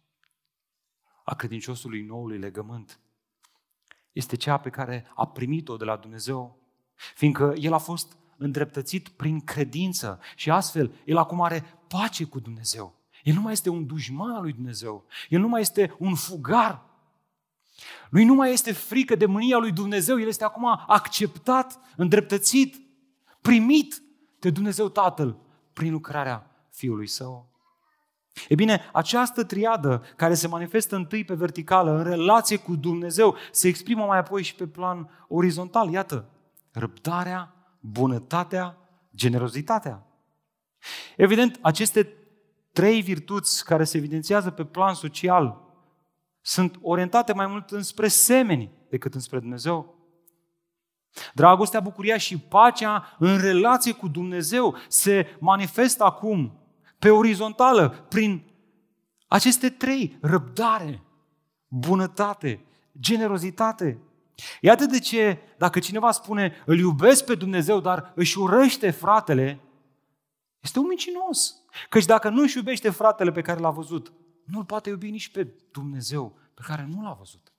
a credinciosului noului legământ este cea pe care a primit-o de la Dumnezeu, fiindcă el a fost îndreptățit prin credință și astfel el acum are pace cu Dumnezeu. El nu mai este un dușman al lui Dumnezeu. El nu mai este un fugar. Lui nu mai este frică de mânia lui Dumnezeu. El este acum acceptat, îndreptățit, primit de Dumnezeu Tatăl prin lucrarea Fiului Său. E bine, această triadă care se manifestă întâi pe verticală, în relație cu Dumnezeu, se exprimă mai apoi și pe plan orizontal. Iată, răbdarea, bunătatea, generozitatea. Evident, aceste trei virtuți care se evidențiază pe plan social sunt orientate mai mult înspre semeni decât înspre Dumnezeu. Dragostea, bucuria și pacea în relație cu Dumnezeu se manifestă acum pe orizontală prin aceste trei, răbdare, bunătate, generozitate. Iată de ce, dacă cineva spune, îl iubesc pe Dumnezeu, dar își urăște fratele, este un mincinos. Căci dacă nu își iubește fratele pe care l-a văzut, nu-l poate iubi nici pe Dumnezeu pe care nu l-a văzut.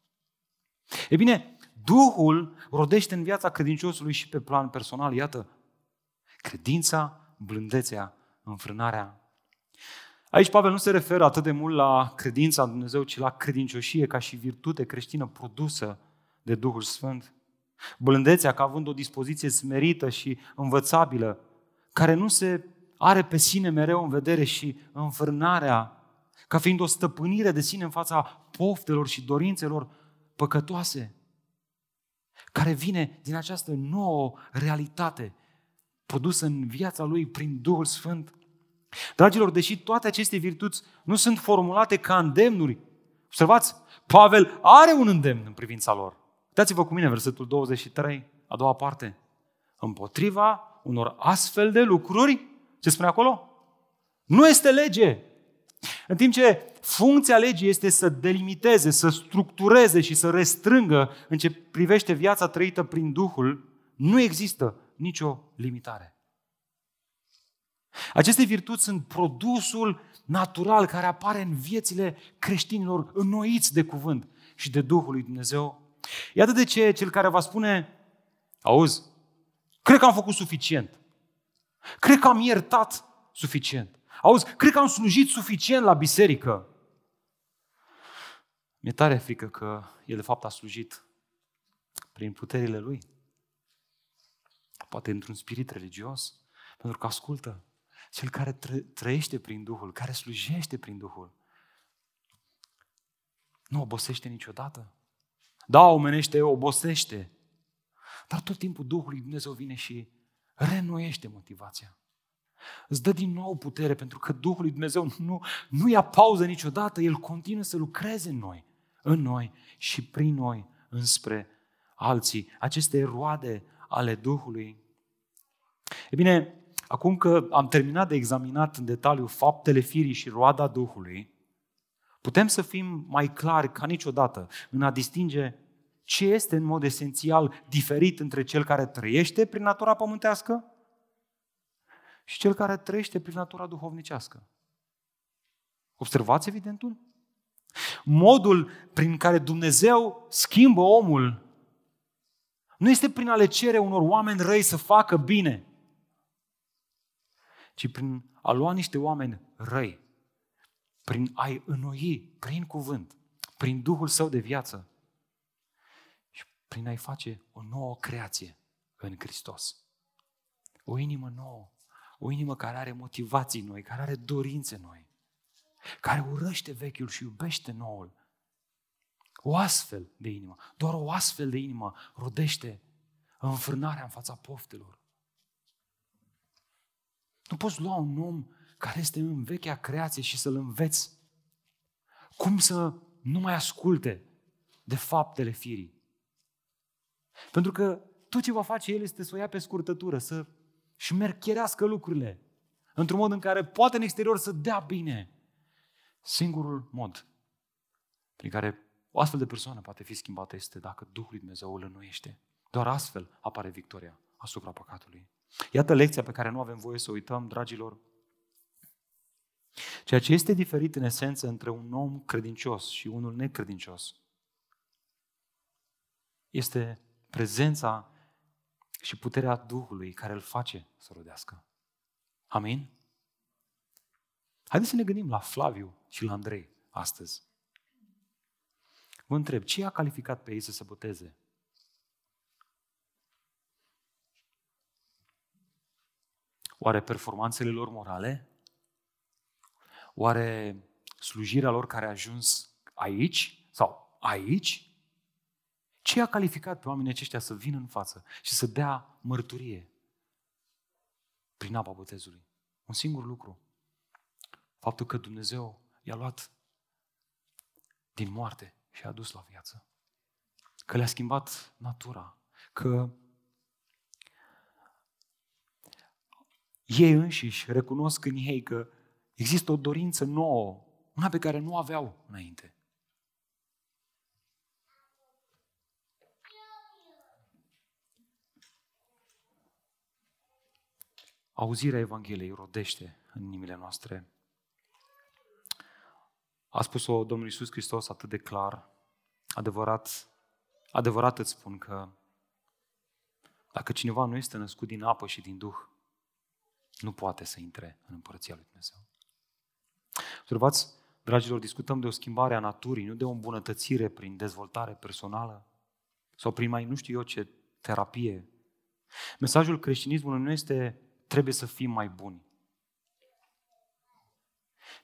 E bine, Duhul rodește în viața credinciosului și pe plan personal, iată, credința, blândețea, înfrânarea. Aici Pavel nu se referă atât de mult la credința în Dumnezeu, ci la credincioșie ca și virtute creștină produsă de Duhul Sfânt. Blândețea ca având o dispoziție smerită și învățabilă, care nu se are pe sine mereu în vedere și înfrânarea ca fiind o stăpânire de sine în fața poftelor și dorințelor păcătoase, care vine din această nouă realitate produsă în viața lui prin Duhul Sfânt. Dragilor, deși toate aceste virtuți nu sunt formulate ca îndemnuri, observați, Pavel are un îndemn în privința lor. Uitați-vă cu mine versetul 23, a doua parte. Împotriva unor astfel de lucruri, ce spune acolo? Nu este lege. În timp ce funcția legii este să delimiteze, să structureze și să restrângă în ce privește viața trăită prin Duhul, nu există nicio limitare. Aceste virtuți sunt produsul natural care apare în viețile creștinilor înnoiți de cuvânt și de Duhul lui Dumnezeu. Iată de ce cel care va spune, auzi, cred că am făcut suficient. Cred că am iertat suficient. Auzi, cred că am slujit suficient la biserică. Mi-e tare frică că el de fapt a slujit prin puterile lui. Poate într-un spirit religios, pentru că ascultă. Cel care trăiește prin Duhul, care slujește prin Duhul, nu obosește niciodată. Da, omenește, obosește. Dar tot timpul Duhul lui Dumnezeu vine și renoiește motivația. Îți dă din nou putere, pentru că Duhul lui Dumnezeu nu, nu ia pauză niciodată, El continuă să lucreze în noi, în noi și prin noi, înspre alții. Aceste roade ale Duhului. E bine, acum că am terminat de examinat în detaliu faptele firii și roada Duhului, putem să fim mai clari ca niciodată în a distinge ce este în mod esențial diferit între cel care trăiește prin natura pământească și cel care trăiește prin natura duhovnicească. Observați evidentul? Modul prin care Dumnezeu schimbă omul nu este prin a le cere unor oameni răi să facă bine, ci prin a lua niște oameni răi, prin a-i înnoi, prin cuvânt, prin Duhul Său de viață și prin a-i face o nouă creație în Hristos. O inimă nouă, o inimă care are motivații noi, care are dorințe noi, care urăște vechiul și iubește noul. O astfel de inimă, doar o astfel de inimă rodește înfrânarea în fața poftelor. Nu poți lua un om care este în vechea creație și să-l înveți cum să nu mai asculte de faptele firii. Pentru că tot ce va face el este să o ia pe scurtătură, să și mercherească lucrurile într-un mod în care poate în exterior să dea bine. Singurul mod prin care o astfel de persoană poate fi schimbată este dacă Duhul lui Dumnezeu îl înnoiește. Doar astfel apare victoria asupra păcatului. Iată lecția pe care nu avem voie să uităm, dragilor. Ceea ce este diferit în esență între un om credincios și unul necredincios este prezența și puterea Duhului care îl face să rodească. Amin? Haideți să ne gândim la Flaviu și la Andrei astăzi. Vă întreb, ce a calificat pe ei să se boteze? Oare performanțele lor morale? Oare slujirea lor care a ajuns aici sau aici? Ce a calificat pe oamenii aceștia să vină în față și să dea mărturie prin apa botezului? Un singur lucru. Faptul că Dumnezeu i-a luat din moarte și a dus la viață. Că le-a schimbat natura. Că ei înșiși recunosc în ei că există o dorință nouă, una pe care nu aveau înainte. Auzirea Evangheliei rodește în inimile noastre. A spus-o Domnul Iisus Hristos atât de clar, adevărat, adevărat îți spun că dacă cineva nu este născut din apă și din Duh, nu poate să intre în Împărăția Lui Dumnezeu. Observați, dragilor, discutăm de o schimbare a naturii, nu de o îmbunătățire prin dezvoltare personală sau prin mai nu știu eu ce terapie. Mesajul creștinismului nu este trebuie să fim mai buni.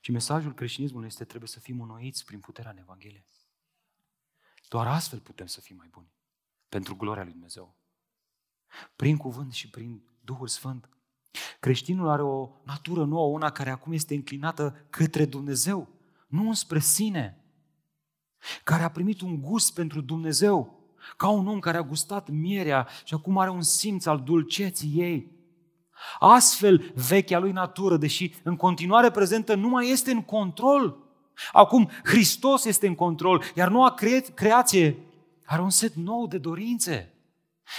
Și mesajul creștinismului este trebuie să fim înnoiți prin puterea în Evanghelie. Doar astfel putem să fim mai buni. Pentru gloria lui Dumnezeu. Prin cuvânt și prin Duhul Sfânt. Creștinul are o natură nouă, una care acum este înclinată către Dumnezeu, nu înspre sine. Care a primit un gust pentru Dumnezeu, ca un om care a gustat mierea și acum are un simț al dulceții ei. Astfel, vechea lui natură, deși în continuare prezentă, nu mai este în control. Acum, Hristos este în control, iar noua cre- creație are un set nou de dorințe.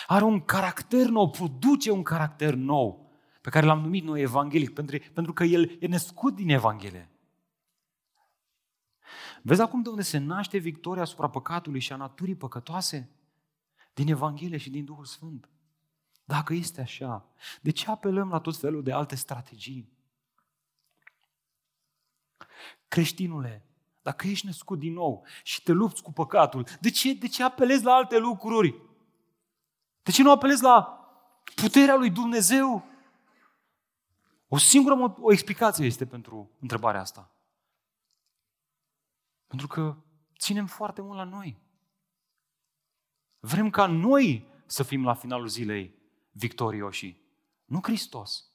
Are un caracter nou, produce un caracter nou, pe care l-am numit noi evanghelic, pentru, pentru că el e născut din Evanghelie. Vezi acum de unde se naște victoria asupra păcatului și a naturii păcătoase? Din Evanghelie și din Duhul Sfânt. Dacă este așa, de ce apelăm la tot felul de alte strategii? Creștinule, dacă ești născut din nou și te lupți cu păcatul, de ce, de ce apelezi la alte lucruri? De ce nu apelezi la puterea lui Dumnezeu? O singură o explicație este pentru întrebarea asta. Pentru că ținem foarte mult la noi. Vrem ca noi să fim la finalul zilei victorioși, nu Hristos.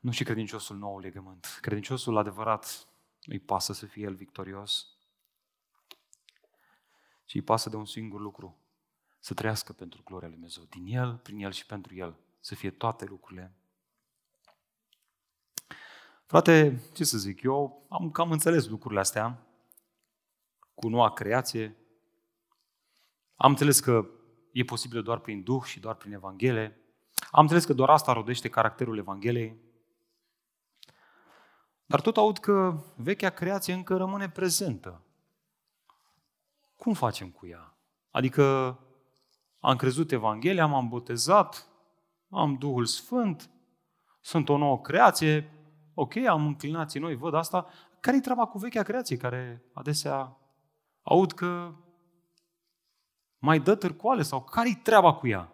Nu și credinciosul nou legământ. Credinciosul adevărat îi pasă să fie el victorios și îi pasă de un singur lucru, să trăiască pentru gloria lui Dumnezeu. Din el, prin el și pentru el, să fie toate lucrurile. Frate, ce să zic, eu am cam înțeles lucrurile astea cu noua creație. Am înțeles că e posibil doar prin Duh și doar prin Evanghelie. Am înțeles că doar asta rodește caracterul Evangheliei. Dar tot aud că vechea creație încă rămâne prezentă. Cum facem cu ea? Adică am crezut Evanghelia, m-am botezat, am Duhul Sfânt, sunt o nouă creație, ok, am înclinații noi, văd asta. Care-i treaba cu vechea creație care adesea aud că mai dă târcoale sau care-i treaba cu ea?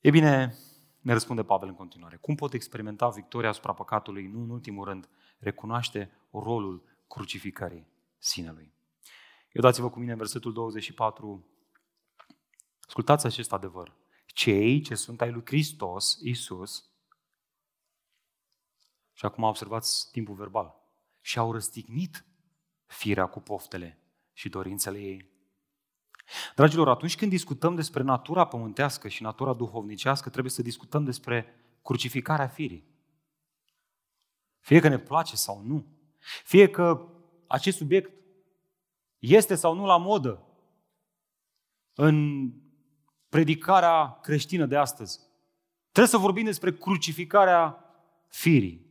E bine, ne răspunde Pavel în continuare. Cum pot experimenta victoria asupra păcatului? Nu în ultimul rând, recunoaște rolul crucificării sinelui. Eu dați-vă cu mine în versetul 24. Ascultați acest adevăr. Cei ce sunt ai lui Hristos, Iisus, și acum observați timpul verbal, și-au răstignit firea cu poftele și dorințele ei. Dragilor, atunci când discutăm despre natura pământească și natura duhovnicească, trebuie să discutăm despre crucificarea firii. Fie că ne place sau nu, fie că acest subiect este sau nu la modă în predicarea creștină de astăzi. Trebuie să vorbim despre crucificarea firii.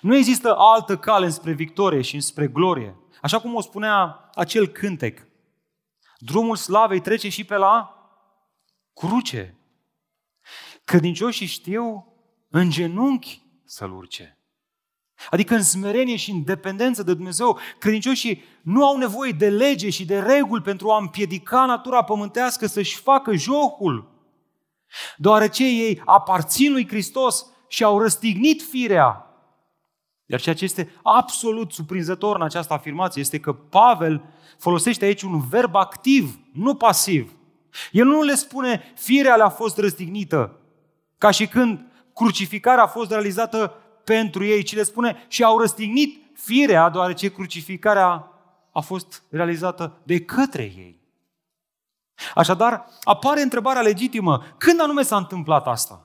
Nu există altă cale spre victorie și spre glorie. Așa cum o spunea acel cântec. Drumul slavei trece și pe la cruce. Credincioșii știu în genunchi să-L urce. Adică în smerenie și în dependență de Dumnezeu, credincioșii nu au nevoie de lege și de reguli pentru a împiedica natura pământească să-și facă jocul. Deoarece ei aparțin lui Hristos și au răstignit firea. Iar ceea ce este absolut surprinzător în această afirmație este că Pavel folosește aici un verb activ, nu pasiv. El nu le spune firea le-a fost răstignită, ca și când crucificarea a fost realizată pentru ei, ci le spune și au răstignit firea, deoarece crucificarea a fost realizată de către ei. Așadar, apare întrebarea legitimă, când anume s-a întâmplat asta?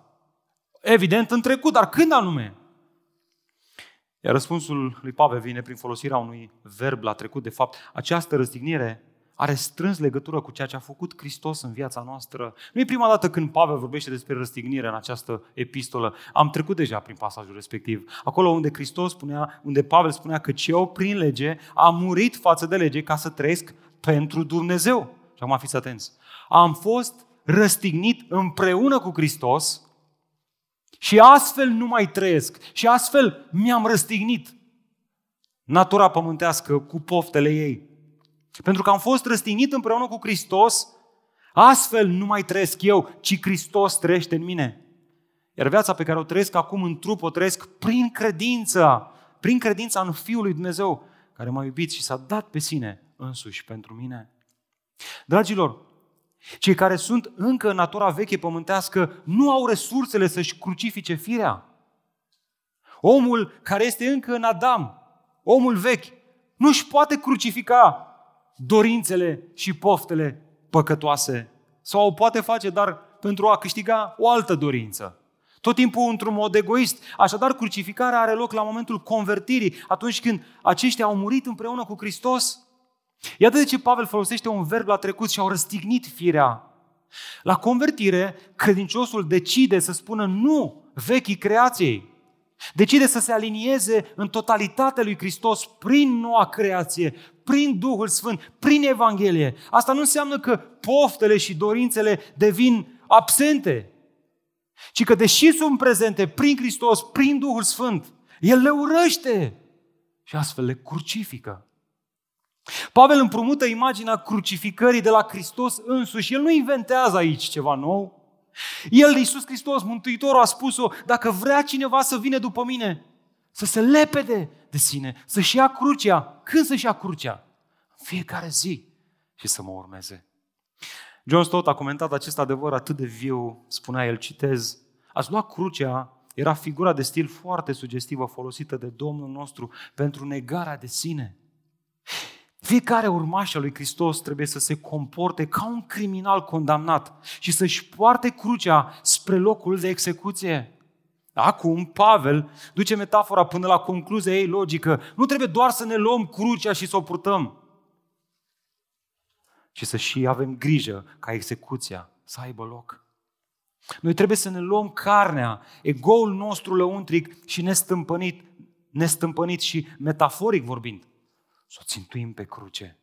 Evident, în trecut, dar când anume? Iar răspunsul lui Pavel vine prin folosirea unui verb la trecut. De fapt, această răstignire are strâns legătură cu ceea ce a făcut Hristos în viața noastră. Nu e prima dată când Pavel vorbește despre răstignire în această epistolă. Am trecut deja prin pasajul respectiv. Acolo unde Hristos spunea, unde Pavel spunea că eu prin lege am murit față de lege ca să trăiesc pentru Dumnezeu. Și acum fiți atenți. Am fost răstignit împreună cu Hristos și astfel nu mai trăiesc. Și astfel mi-am răstignit natura pământească cu poftele ei. Pentru că am fost răstignit împreună cu Hristos, Astfel nu mai trăiesc eu, ci Hristos trăiește în mine. Iar viața pe care o trăiesc acum în trup, o trăiesc prin credința, prin credința în Fiul lui Dumnezeu, care m-a iubit și s-a dat pe sine însuși pentru mine. Dragilor, cei care sunt încă în natura veche pământească nu au resursele să-și crucifice firea. Omul care este încă în Adam, omul vechi, nu își poate crucifica dorințele și poftele păcătoase. Sau o poate face, dar pentru a câștiga o altă dorință. Tot timpul într-un mod egoist. Așadar, crucificarea are loc la momentul convertirii, atunci când aceștia au murit împreună cu Hristos. Iată de ce Pavel folosește un verb la trecut și au răstignit firea. La convertire, credinciosul decide să spună nu vechii creației. Decide să se alinieze în totalitatea lui Hristos prin noua creație, prin Duhul Sfânt, prin Evanghelie. Asta nu înseamnă că poftele și dorințele devin absente, ci că deși sunt prezente prin Hristos, prin Duhul Sfânt, El le urăște și astfel le crucifică. Pavel împrumută imaginea crucificării de la Hristos însuși. El nu inventează aici ceva nou. El, Iisus Hristos, Mântuitorul, a spus-o, dacă vrea cineva să vină după mine, să se lepede de sine, să-și ia crucea. Când să-și ia crucea? În fiecare zi și să mă urmeze. John Stott a comentat acest adevăr atât de viu, spunea el, citez, ați lua crucea era figura de stil foarte sugestivă folosită de Domnul nostru pentru negarea de sine. Fiecare urmaș al lui Hristos trebuie să se comporte ca un criminal condamnat și să-și poarte crucea spre locul de execuție. Acum, Pavel duce metafora până la concluzia ei logică. Nu trebuie doar să ne luăm crucea și să o purtăm, ci să și avem grijă ca execuția să aibă loc. Noi trebuie să ne luăm carnea, egoul nostru lăuntric și nestâmpănit, nestâmpănit și metaforic vorbind să o țintuim pe cruce.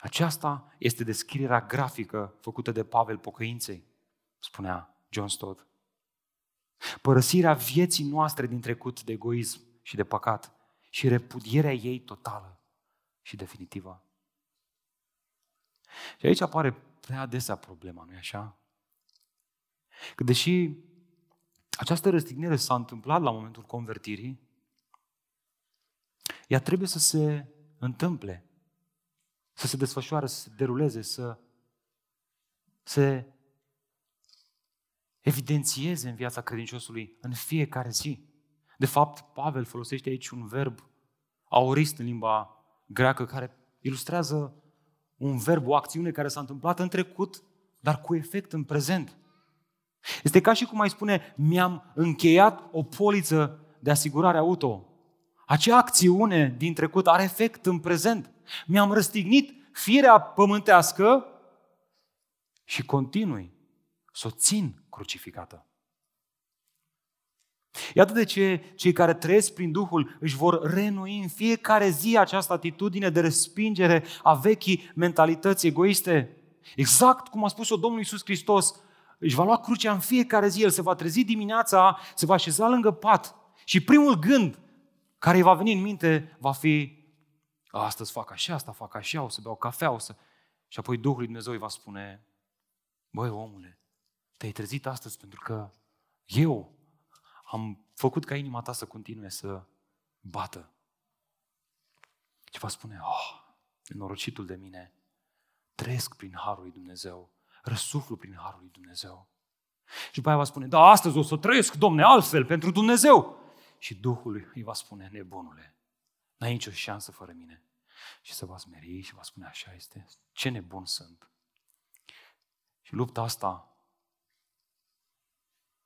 Aceasta este descrierea grafică făcută de Pavel pocăinței, spunea John Stott. Părăsirea vieții noastre din trecut de egoism și de păcat și repudierea ei totală și definitivă. Și aici apare prea adesea problema, nu-i așa? Că deși această răstignire s-a întâmplat la momentul convertirii, ea trebuie să se întâmple, să se desfășoare, să se deruleze, să se evidențieze în viața credinciosului în fiecare zi. De fapt, Pavel folosește aici un verb aorist în limba greacă care ilustrează un verb, o acțiune care s-a întâmplat în trecut, dar cu efect în prezent. Este ca și cum ai spune, mi-am încheiat o poliță de asigurare auto. Acea acțiune din trecut are efect în prezent. Mi-am răstignit firea pământească și continui să o țin crucificată. Iată de ce cei care trăiesc prin Duhul își vor renui în fiecare zi această atitudine de respingere a vechii mentalități egoiste. Exact cum a spus-o Domnul Iisus Hristos, își va lua crucea în fiecare zi, el se va trezi dimineața, se va așeza lângă pat și primul gând care îi va veni în minte va fi astăzi fac așa, asta fac așa, o să beau cafea, o să... Și apoi Duhul lui Dumnezeu îi va spune, băi omule, te-ai trezit astăzi pentru că eu am făcut ca inima ta să continue să bată. Și va spune, oh, nenorocitul de mine, trăiesc prin Harul lui Dumnezeu, răsuflu prin Harul lui Dumnezeu. Și după aia va spune, da, astăzi o să trăiesc, domne, altfel, pentru Dumnezeu și Duhul îi va spune, nebunule, n-ai nicio șansă fără mine. Și se va smeri și va spune, așa este, ce nebun sunt. Și lupta asta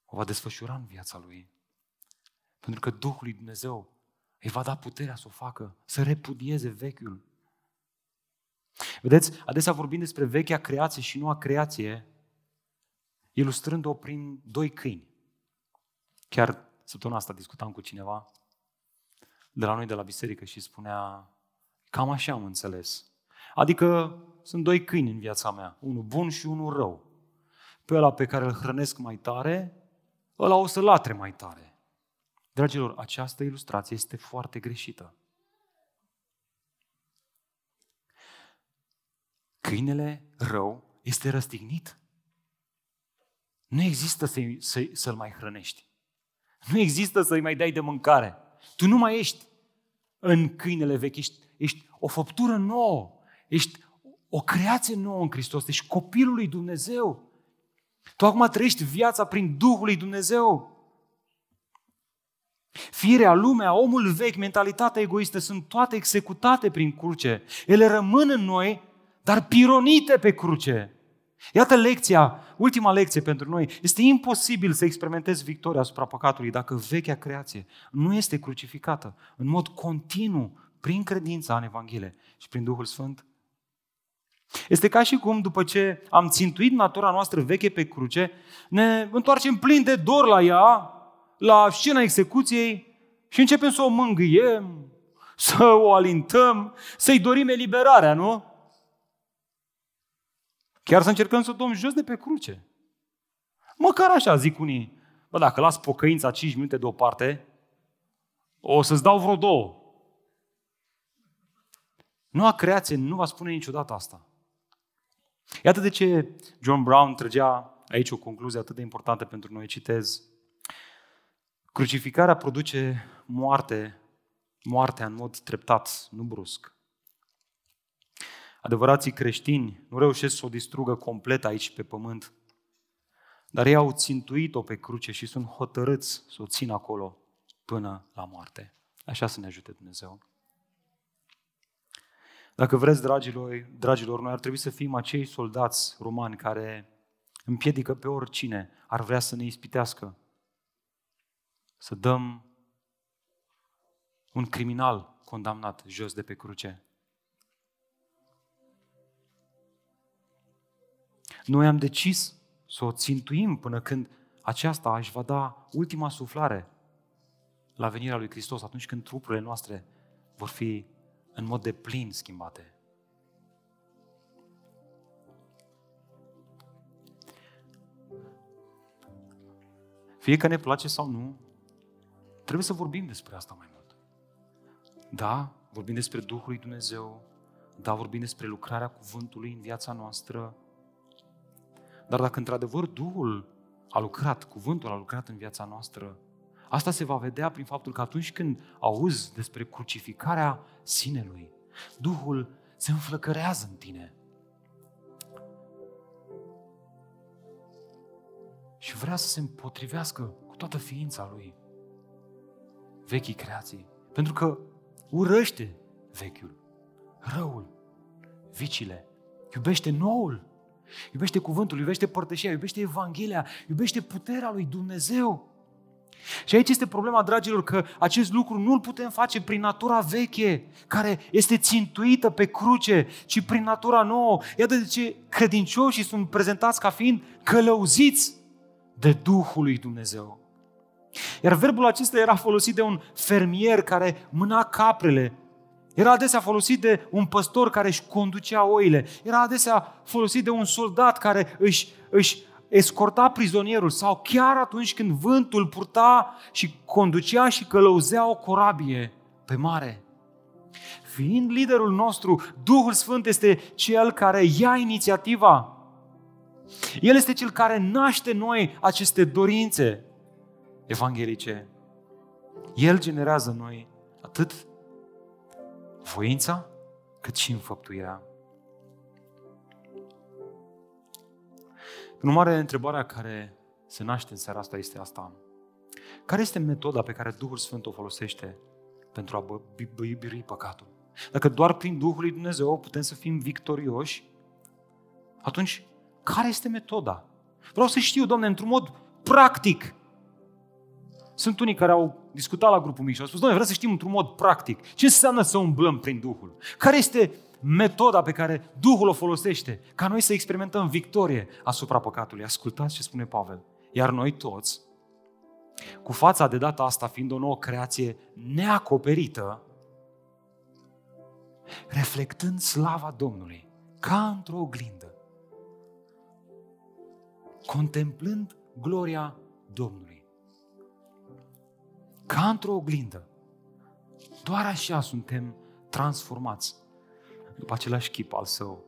o va desfășura în viața lui. Pentru că Duhul lui Dumnezeu îi va da puterea să o facă, să repudieze vechiul. Vedeți, adesea vorbim despre vechea creație și noua creație, ilustrând-o prin doi câini. Chiar Săptămâna asta discutam cu cineva de la noi de la biserică și spunea, cam așa am înțeles. Adică sunt doi câini în viața mea, unul bun și unul rău. Pe ăla pe care îl hrănesc mai tare, ăla o să latre mai tare. Dragilor, această ilustrație este foarte greșită. Câinele rău este răstignit. Nu există să-i, să, să-l mai hrănești. Nu există să-i mai dai de mâncare. Tu nu mai ești în câinele vechi, ești, ești o făptură nouă, ești o creație nouă în Hristos, ești copilul lui Dumnezeu. Tu acum trăiești viața prin Duhul lui Dumnezeu. Firea, lumea, omul vechi, mentalitatea egoistă sunt toate executate prin cruce. Ele rămân în noi, dar pironite pe cruce. Iată lecția, ultima lecție pentru noi. Este imposibil să experimentezi victoria asupra păcatului dacă vechea creație nu este crucificată în mod continuu prin credința în Evanghelie și prin Duhul Sfânt. Este ca și cum, după ce am țintuit natura noastră veche pe cruce, ne întoarcem plin de dor la ea, la scena execuției și începem să o mângâiem, să o alintăm, să-i dorim eliberarea, nu? Chiar să încercăm să o dăm jos de pe cruce. Măcar așa, zic unii. Bă, dacă las pocăința 5 minute deoparte, o să-ți dau vreo două. Noua creație nu va spune niciodată asta. Iată de ce John Brown trăgea aici o concluzie atât de importantă pentru noi. Citez. Crucificarea produce moarte, moartea în mod treptat, nu brusc. Adevărații creștini nu reușesc să o distrugă complet aici pe pământ, dar ei au țintuit-o pe cruce și sunt hotărâți să o țină acolo până la moarte. Așa să ne ajute Dumnezeu. Dacă vreți, dragilor, dragilor, noi ar trebui să fim acei soldați romani care împiedică pe oricine ar vrea să ne ispitească. Să dăm un criminal condamnat jos de pe cruce. Noi am decis să o țintuim până când aceasta își va da ultima suflare la venirea lui Hristos, atunci când trupurile noastre vor fi în mod de plin schimbate. Fie că ne place sau nu, trebuie să vorbim despre asta mai mult. Da, vorbim despre Duhul lui Dumnezeu, da, vorbim despre lucrarea cuvântului în viața noastră, dar dacă într-adevăr Duhul a lucrat, cuvântul a lucrat în viața noastră, asta se va vedea prin faptul că atunci când auzi despre crucificarea sinelui, Duhul se înflăcărează în tine. Și vrea să se împotrivească cu toată ființa lui vechii creații. Pentru că urăște vechiul, răul, vicile, iubește noul Iubește cuvântul, iubește părtășia, iubește Evanghelia, iubește puterea lui Dumnezeu. Și aici este problema, dragilor, că acest lucru nu-l putem face prin natura veche, care este țintuită pe cruce, ci prin natura nouă. Iată de ce credincioșii sunt prezentați ca fiind călăuziți de Duhul lui Dumnezeu. Iar verbul acesta era folosit de un fermier care mâna caprele era adesea folosit de un păstor care își conducea oile. Era adesea folosit de un soldat care își, își escorta prizonierul sau chiar atunci când vântul purta și conducea și călăuzea o corabie pe mare. Fiind liderul nostru, Duhul Sfânt este cel care ia inițiativa. El este cel care naște noi aceste dorințe evanghelice. El generează noi atât voința, cât și înfăptuirea. În urmare, întrebarea care se naște în seara asta este asta. Care este metoda pe care Duhul Sfânt o folosește pentru a birui păcatul? Dacă doar prin Duhul lui Dumnezeu putem să fim victorioși, atunci care este metoda? Vreau să știu, Doamne, într-un mod practic, sunt unii care au discutat la grupul mic și au spus, doamne, vreau să știm într-un mod practic ce înseamnă să umblăm prin Duhul. Care este metoda pe care Duhul o folosește ca noi să experimentăm victorie asupra păcatului. Ascultați ce spune Pavel. Iar noi toți, cu fața de data asta fiind o nouă creație neacoperită, reflectând slava Domnului ca într-o oglindă, contemplând gloria Domnului ca într-o oglindă. Doar așa suntem transformați după același chip al său,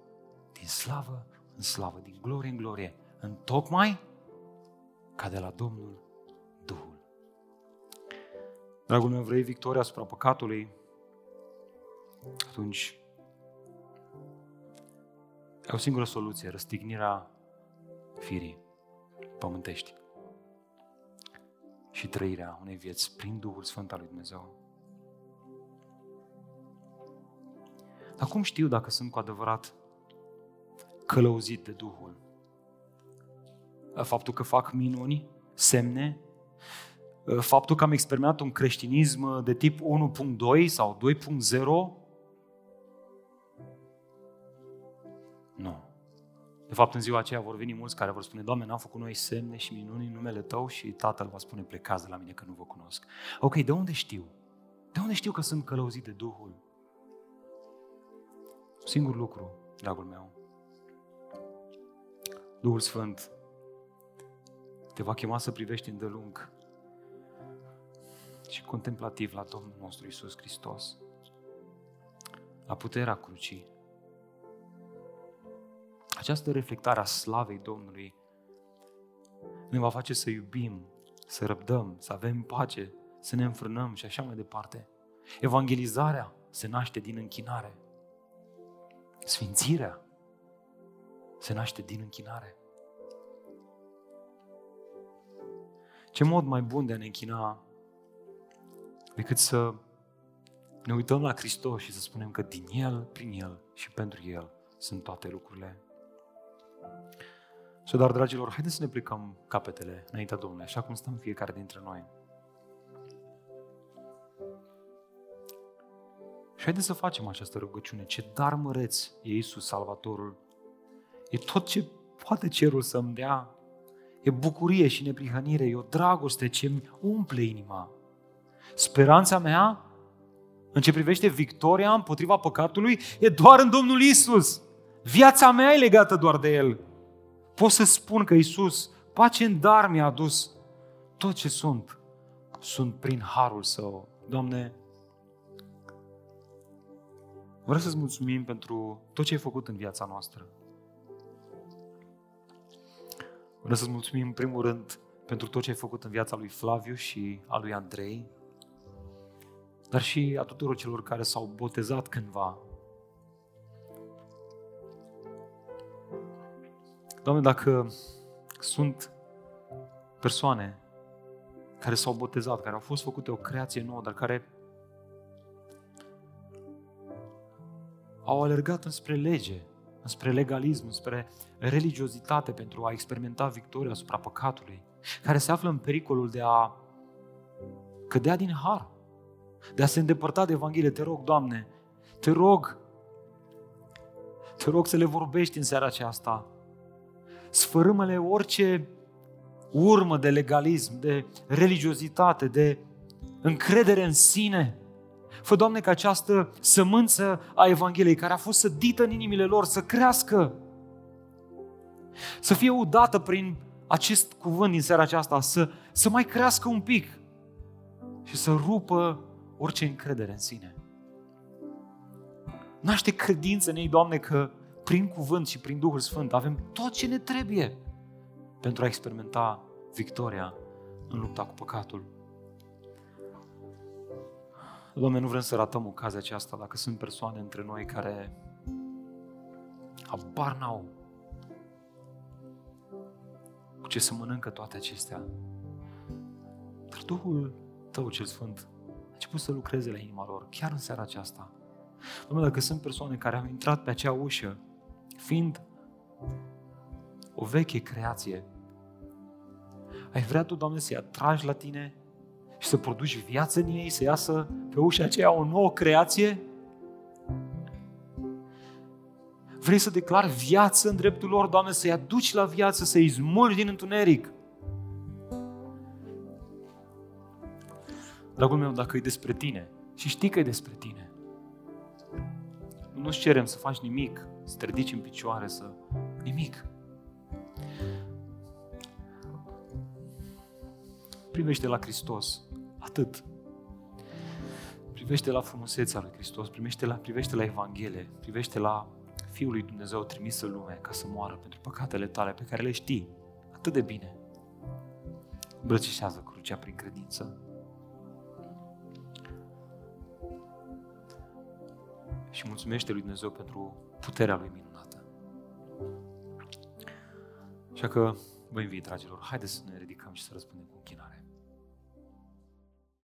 din slavă în slavă, din glorie în glorie, în tocmai ca de la Domnul Duhul. Dragul meu, vrei victoria asupra păcatului? Atunci ai o singură soluție, răstignirea firii pământești și trăirea unei vieți prin Duhul Sfânt al lui Dumnezeu. Dar cum știu dacă sunt cu adevărat călăuzit de Duhul? Faptul că fac minuni, semne, faptul că am experimentat un creștinism de tip 1.2 sau 2.0? Nu. De fapt, în ziua aceea vor veni mulți care vor spune, Doamne, n-am făcut noi semne și minuni în numele Tău și Tatăl va spune, plecați de la mine că nu vă cunosc. Ok, de unde știu? De unde știu că sunt călăuzit de Duhul? Singur lucru, dragul meu. Duhul Sfânt te va chema să privești îndelung și contemplativ la Domnul nostru Isus Hristos, la puterea crucii. Această reflectare a slavei Domnului ne va face să iubim, să răbdăm, să avem pace, să ne înfrânăm și așa mai departe. Evangelizarea se naște din închinare. Sfințirea se naște din închinare. Ce mod mai bun de a ne închina decât să ne uităm la Hristos și să spunem că din El, prin El și pentru El sunt toate lucrurile. Și dar, dragilor, haideți să ne plecăm capetele înaintea Domnului, așa cum stăm fiecare dintre noi. Și haideți să facem această rugăciune. Ce dar măreț e Iisus Salvatorul. E tot ce poate cerul să-mi dea. E bucurie și neprihănire, e o dragoste ce îmi umple inima. Speranța mea, în ce privește victoria împotriva păcatului, e doar în Domnul Isus. Viața mea e legată doar de El. Pot să spun că Isus, pace în dar mi-a adus. Tot ce sunt, sunt prin harul Său. Doamne, vreau să-ți mulțumim pentru tot ce ai făcut în viața noastră. Vreau să-ți mulțumim în primul rând pentru tot ce ai făcut în viața lui Flaviu și a lui Andrei, dar și a tuturor celor care s-au botezat cândva. Doamne, dacă sunt persoane care s-au botezat, care au fost făcute o creație nouă, dar care au alergat înspre lege, înspre legalism, înspre religiozitate pentru a experimenta victoria asupra păcatului, care se află în pericolul de a cădea din har, de a se îndepărta de Evanghelie. Te rog, Doamne, te rog, te rog să le vorbești în seara aceasta. Sfărâmă-le orice urmă de legalism, de religiozitate, de încredere în sine. Fă, Doamne, ca această sămânță a Evangheliei care a fost sădită în inimile lor să crească, să fie udată prin acest cuvânt din seara aceasta, să, să mai crească un pic și să rupă orice încredere în sine. Naște credință în ei, Doamne, că prin cuvânt și prin Duhul Sfânt avem tot ce ne trebuie pentru a experimenta victoria în lupta cu păcatul. Doamne, nu vrem să ratăm ocazia aceasta dacă sunt persoane între noi care habar n-au cu ce să mănâncă toate acestea. Dar Duhul Tău cel Sfânt a început să lucreze la inima lor, chiar în seara aceasta. Doamne, dacă sunt persoane care au intrat pe acea ușă, fiind o veche creație, ai vrea Tu, Doamne, să-i atragi la Tine și să produci viață în ei, să iasă pe ușa aceea o nouă creație? Vrei să declar viață în dreptul lor, Doamne, să-i aduci la viață, să-i smulgi din întuneric? Dragul meu, dacă e despre tine și știi că e despre tine, nu-ți cerem să faci nimic, să te ridici în picioare, să... Nimic. Privește la Hristos. Atât. Privește la frumusețea lui Hristos, privește la, privește la Evanghelie, privește la Fiul lui Dumnezeu trimis în lume ca să moară pentru păcatele tale pe care le știi atât de bine. Îmbrățișează crucea prin credință. Și mulțumește lui Dumnezeu pentru puterea lui minunată. Așa că vă invit, dragilor, haideți să ne ridicăm și să răspundem cu închinare.